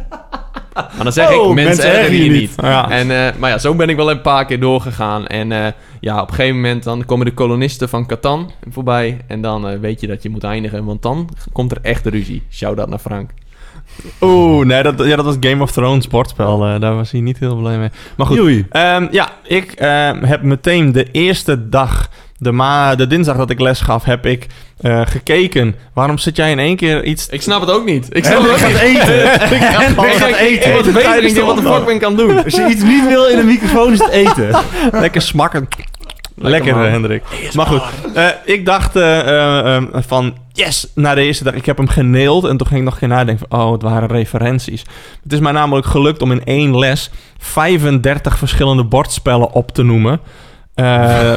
Maar dan zeg Oh, ik, mensen, mensen ergeren je niet. Ja. En, eh, maar ja, zo ben ik wel een paar keer doorgegaan. En ja, op een gegeven moment dan komen de kolonisten van Catan voorbij. En dan weet je dat je moet eindigen. Want dan komt er echt ruzie. Shout-out naar Frank. Oeh, nee, dat, ja, dat was Game of Thrones bordspel. eh, daar was hij niet heel blij mee. Maar goed. Ehm, ja, ik ehm, heb meteen de eerste dag, de, ma de dinsdag dat ik les gaf, heb ik eh, gekeken. Waarom zit jij in één keer iets... Ik snap het ook niet. Ik snap Hendrik het ook gaat niet. eten. Ik Hendrik gaat Ik eten. was bezig. Ik wat de fuck ben aan het doen? Als je iets niet wil in een microfoon is het eten. Lekker smakken. Lekker, man. eh, Hendrik. Maar goed, eh, ik dacht van yes, na de eerste dag. Ik heb hem geneeld en toen ging ik nog geen nadenken van, oh, het waren referenties. Het is mij namelijk gelukt om in één les 35 verschillende bordspellen op te noemen. Eh,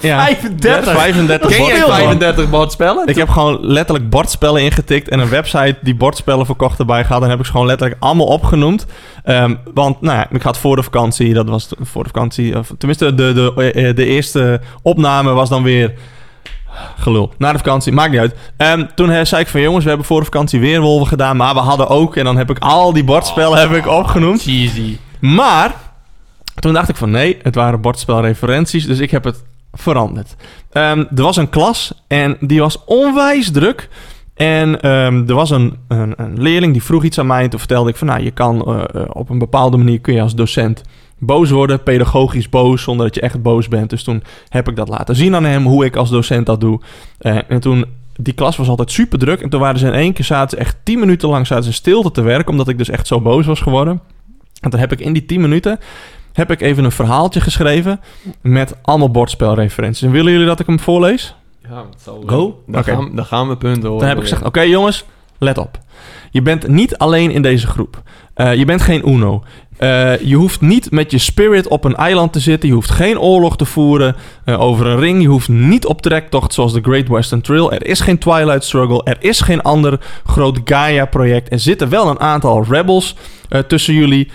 ja, 35. 35 Ken jij bordspellen. 35 bordspellen? Ik heb gewoon letterlijk bordspellen ingetikt en een website die bordspellen verkocht erbij gehad. En heb ik ze gewoon letterlijk allemaal opgenoemd. Ehm, want nou ja, ik had voor de vakantie, dat was voor de vakantie, of tenminste de, de, eh, de eerste opname was dan weer Gelul. Na de vakantie, maakt niet uit. Ehm, toen eh, zei ik van jongens, we hebben voor de vakantie weerwolven gedaan. Maar we hadden ook, en dan heb ik al die bordspellen heb ik opgenoemd. Cheesy. Maar toen dacht ik van nee, het waren bordspelreferenties, dus ik heb het veranderd. Ehm, er was een klas en die was onwijs druk. En ehm, er was een, een, een leerling die vroeg iets aan mij. En toen vertelde ik van nou, je kan eh, eh, op een bepaalde manier kun je als docent boos worden, pedagogisch boos, zonder dat je echt boos bent. Dus toen heb ik dat laten zien aan hem, hoe ik als docent dat doe. Eh, en toen, die klas was altijd super druk. En toen waren ze in één keer, zaten ze echt tien minuten lang zaten ze stilte te werken, omdat ik dus echt zo boos was geworden. En toen heb ik in die 10 minuten heb ik even een verhaaltje geschreven met allemaal bordspelreferenties. En willen jullie dat ik hem voorlees? Ja, het zal Go. Dan, Oké. gaan, dan gaan we punten hoor. Dan heb ik gezegd, oké jongens, let op. Je bent niet alleen in deze groep. Eh, je bent geen Uno. Eh, je hoeft niet met je spirit op een eiland te zitten. Je hoeft geen oorlog te voeren eh, over een ring. Je hoeft niet op trektocht zoals de Great Western Trail. Er is geen Twilight Struggle. Er is geen ander groot Gaia-project. Er zitten wel een aantal rebels eh, tussen jullie.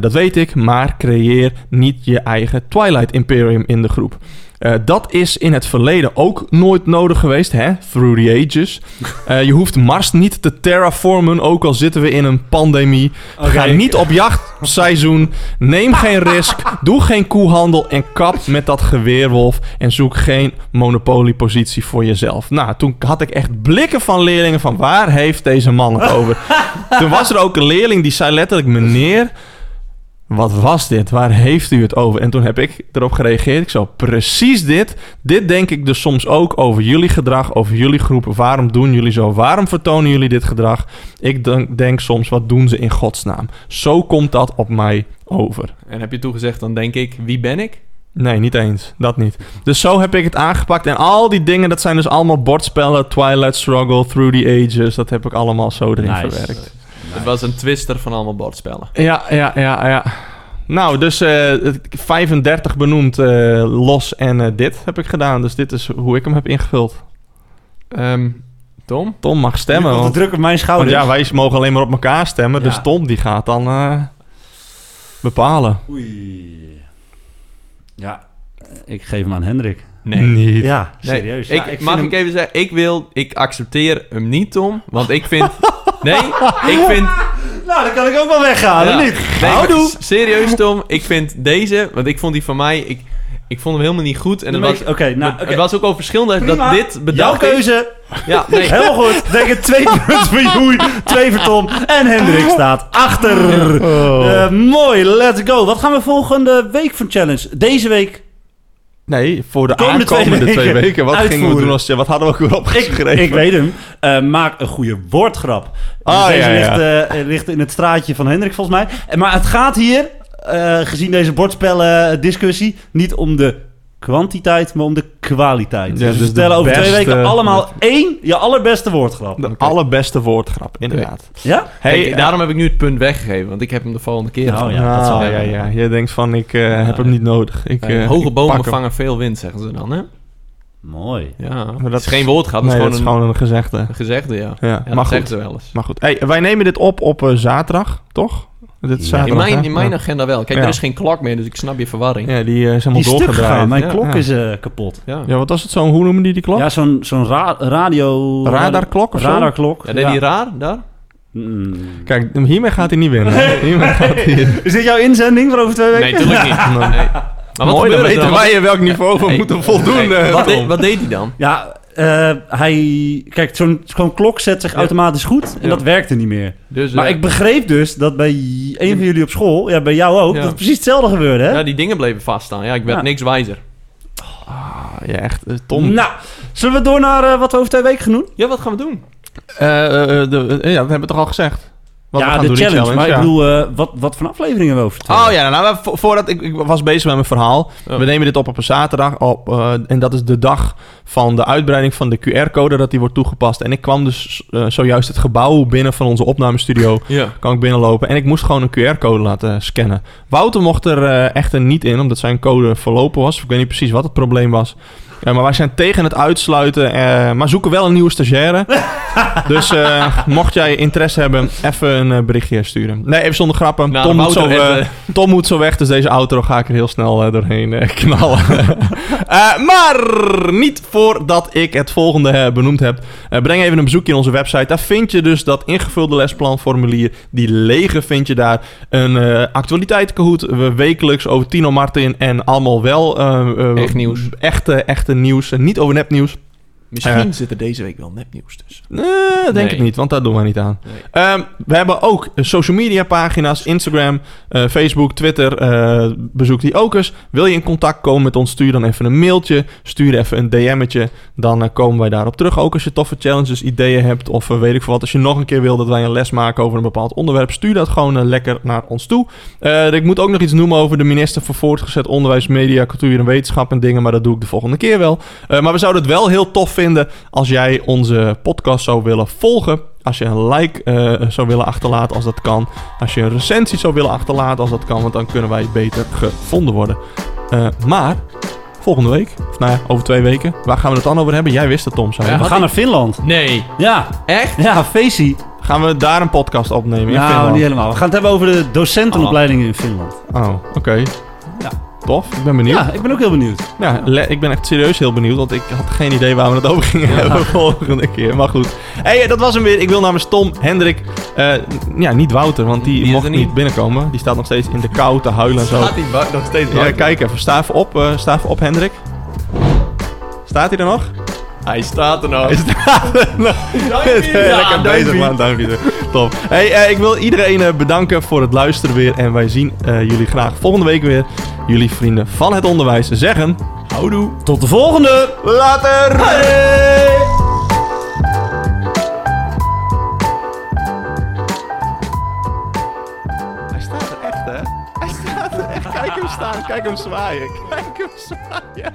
dat weet ik. Maar creëer niet je eigen Twilight Imperium in de groep. Eh, dat is in het verleden ook nooit nodig geweest, hè? Through the ages. Eh, je hoeft Mars niet te terraformen, ook al zitten we in een pandemie. Ga niet op jachtseizoen. Neem geen risk. Doe geen koehandel. En kap met dat geweerwolf. En zoek geen monopoliepositie voor jezelf. Nou, toen had ik echt blikken van leerlingen van waar heeft deze man het over? toen was er ook een leerling die zei letterlijk, meneer... Wat was dit? Waar heeft u het over? En toen heb ik erop gereageerd. Ik zo, precies dit. Dit denk ik dus soms ook over jullie gedrag, over jullie groepen. Waarom doen jullie zo? Waarom vertonen jullie dit gedrag? Ik denk, denk soms, wat doen ze in godsnaam? Zo komt dat op mij over. En heb je toegezegd, dan denk ik, wie ben ik? Nee, niet eens. Dat niet. Dus zo heb ik het aangepakt. En al die dingen, dat zijn dus allemaal bordspellen. Twilight Struggle, Through the Ages. Dat heb ik allemaal zo erin Nice. verwerkt. Het was een twister van allemaal bordspellen. Ja, ja, ja, ja. Nou, dus eh, het- 35 benoemd eh, los en eh, dit heb ik gedaan. Dus dit is hoe ik hem heb ingevuld. Ehm, Tom? Tom mag stemmen. Want, druk op mijn want schouders. ja, wij mogen alleen maar op elkaar stemmen. Dus. Tom die gaat dan eh, bepalen. Oei. Ja, ik geef hem aan Hendrik. Niet. Ja, Nee, serieus. Ik, mag hem- ik even zeggen, ik wil, ik accepteer hem niet, Tom. Want ik vind, nee, ik vind, Nou, dan kan ik ook wel weggaan, Ja. niet? nee, Houdoe. serieus Tom, ik vind deze, want ik vond die van mij, ik, ik vond hem helemaal niet goed. En het was, Oké, nou, het, was ook over verschillende, Prima. dat dit Jouw bedacht is. keuze. Ja, nee, Helemaal goed. Denk het twee punten voor Joei, twee voor Tom. En Hendrik staat achter. Oh. Eh, mooi, let's go. Wat gaan we volgende week voor challenge? Deze week. Nee, voor de Komende twee aankomende twee weken weken. Wat gingen we doen als... Wat hadden we ook weer Ik, opgeschreven? ik weet hem. Eh, maak een goede woordgrap. Ah, deze ja, ja. Ligt, eh, ligt in het straatje van Hendrik volgens mij. Eh, Maar het gaat hier, gezien deze bordspellen discussie, niet om de kwantiteit, maar om de kwaliteit. Ja, dus we dus de stellen over twee weken allemaal één, je allerbeste woordgrap. De allerbeste woordgrap, inderdaad. Ja? Hey, Kijk, daarom heb ik nu het punt weggegeven, want ik heb hem de volgende keer. Nou, ja, dat zal ja, wel. ja, ja. Je denkt van, ik eh, heb hem niet nodig. Ik, Eh, eh, hoge ik bomen vangen veel wind, zeggen ze dan, hè? Mooi. Ja, dat dat is is- geen woordgrap, dat Nee, is dat is gewoon gewoon een gezegde. een, een gezegde, ja. Ja, Ja, maar dat zeggen goed. ze wel eens. Maar goed. Hey, wij nemen dit op op eh, zaterdag, toch? Is zaterdag, In mijn, in mijn Ja. agenda wel. Kijk, Ja. er is geen klok meer, dus ik snap je verwarring. Ja, die eh, is Die helemaal is doorgedraaid. gegaan. Mijn Ja, klok ja. is eh, kapot. Ja. Ja, wat was het zo? Hoe noemen die die klok? Ja, zo'n zo'n ra- radio... Radarklok of zo? Radarklok. Ja, deed die raar daar? Mm. Kijk, hiermee gaat hij niet winnen. hiermee gaat hij... Is dit jouw inzending voor over twee weken? Nee, natuurlijk niet. Nee. Nee. Maar wat Mooi, dan er weten dan? wij welk niveau we Hey, moeten voldoen. hey, eh, wat, wat deed hij dan? Ja, eh, hij... Kijk, zo'n zo'n klok zet zich Ja. automatisch goed en Ja. dat werkte niet meer. Dus, Maar eh, ik begreep dus dat bij een van jullie op school, ja, bij jou ook, Ja. dat precies hetzelfde gebeurde, hè? ja, die dingen bleven vaststaan. Ja, ik werd Ja. niks wijzer. Ah, ja, echt. eh, Tom. Nou, zullen we door naar wat we over twee weken gaan doen? Ja, wat gaan we doen? Eh, eh, eh, de, ja, we hebben het toch al gezegd? Wat ja, de challenge. Maar ja. ik bedoel, eh, wat, wat voor afleveringen we over twee Oh ja, nou, vo- voordat ik, ik was bezig met mijn verhaal. Oh. We nemen dit op op een zaterdag. Op, eh, en dat is de dag van de uitbreiding van de QR-code dat die wordt toegepast. En ik kwam dus eh, zojuist het gebouw binnen van onze opnamestudio. Ja. Kan ik binnenlopen. En ik moest gewoon een QR-code laten scannen. Wouter mocht er eh, echter niet in, omdat zijn code verlopen was. Ik weet niet precies wat het probleem was. Ja, maar wij zijn tegen het uitsluiten, eh, maar zoeken wel een nieuwe stagiaire. dus eh, mocht jij interesse hebben, even een eh, berichtje sturen. Nee, even zonder grappen. Nou, Tom, moet zo, Wouter, eh, even- Tom moet zo weg, dus deze outro ga ik er heel snel eh, doorheen eh, knallen. Eh, maar niet voordat ik het volgende eh, benoemd heb. eh, breng even een bezoekje in onze website. Daar vind je dus dat ingevulde lesplanformulier. Die lege vind je daar. Een eh actualiteitenkahoot. We wekelijks over Tino Martin en allemaal wel... eh, eh, Echt nieuws. Echte, echte nieuws. En niet over nepnieuws. Misschien Eh. zit er deze week wel nepnieuws tussen. Nee, denk Nee. ik niet, want daar doen we niet aan. Nee. Ehm, we hebben ook social media pagina's, Instagram, eh, Facebook, Twitter. eh, bezoek die ook eens. Wil je in contact komen met ons, stuur dan even een mailtje. Stuur even een DM'tje. Dan komen wij daarop terug. Ook als je toffe challenges, ideeën hebt of weet ik veel wat. Als je nog een keer wil dat wij een les maken over een bepaald onderwerp, stuur dat gewoon lekker naar ons toe. Eh, ik moet ook nog iets noemen over de minister voor voortgezet onderwijs, media, cultuur en wetenschap en dingen. Maar dat doe ik de volgende keer wel. Eh, maar we zouden het wel heel tof vinden als jij onze podcast zou willen volgen. Als je een like eh, zou willen achterlaten als dat kan. Als je een recensie zou willen achterlaten als dat kan. Want dan kunnen wij beter gevonden worden. Eh, maar volgende week, of nou ja, over twee weken. Waar gaan we het dan over hebben? Jij wist het Tom, zei. We gaan naar Finland. Nee. Ja, Echt? ja, feestie. Gaan we daar een podcast opnemen in Nou, Finland? niet helemaal. We gaan het hebben over de docentenopleidingen in Finland. Oh, oké. Tof, ik ben benieuwd. Ja, ik ben ook heel benieuwd. Ja, ik ben echt serieus heel benieuwd, want ik had geen idee waar we het over gingen hebben volgende keer. Maar goed. hey, dat was hem weer. Ik wil namens Tom, Hendrik, eh, ja, niet Wouter, want die, mocht niet. niet. binnenkomen. Die staat nog steeds in de kou te huilen en zo. Staat die bak nog steeds Ja, kijk even. Sta even op, eh, sta even op, Hendrik. Staat hij er nog? Hij staat er nog. Hij staat er nog. Lekker bezig, man. Dank je. Top. Hey, eh, ik wil iedereen eh, bedanken voor het luisteren weer. En wij zien eh, jullie graag volgende week weer. Jullie vrienden van het onderwijs zeggen... Houdoe. Tot de volgende! Later! Hij staat er echt, hè? Hij staat er echt. Kijk hem staan, kijk hem zwaaien. Kijk hem zwaaien.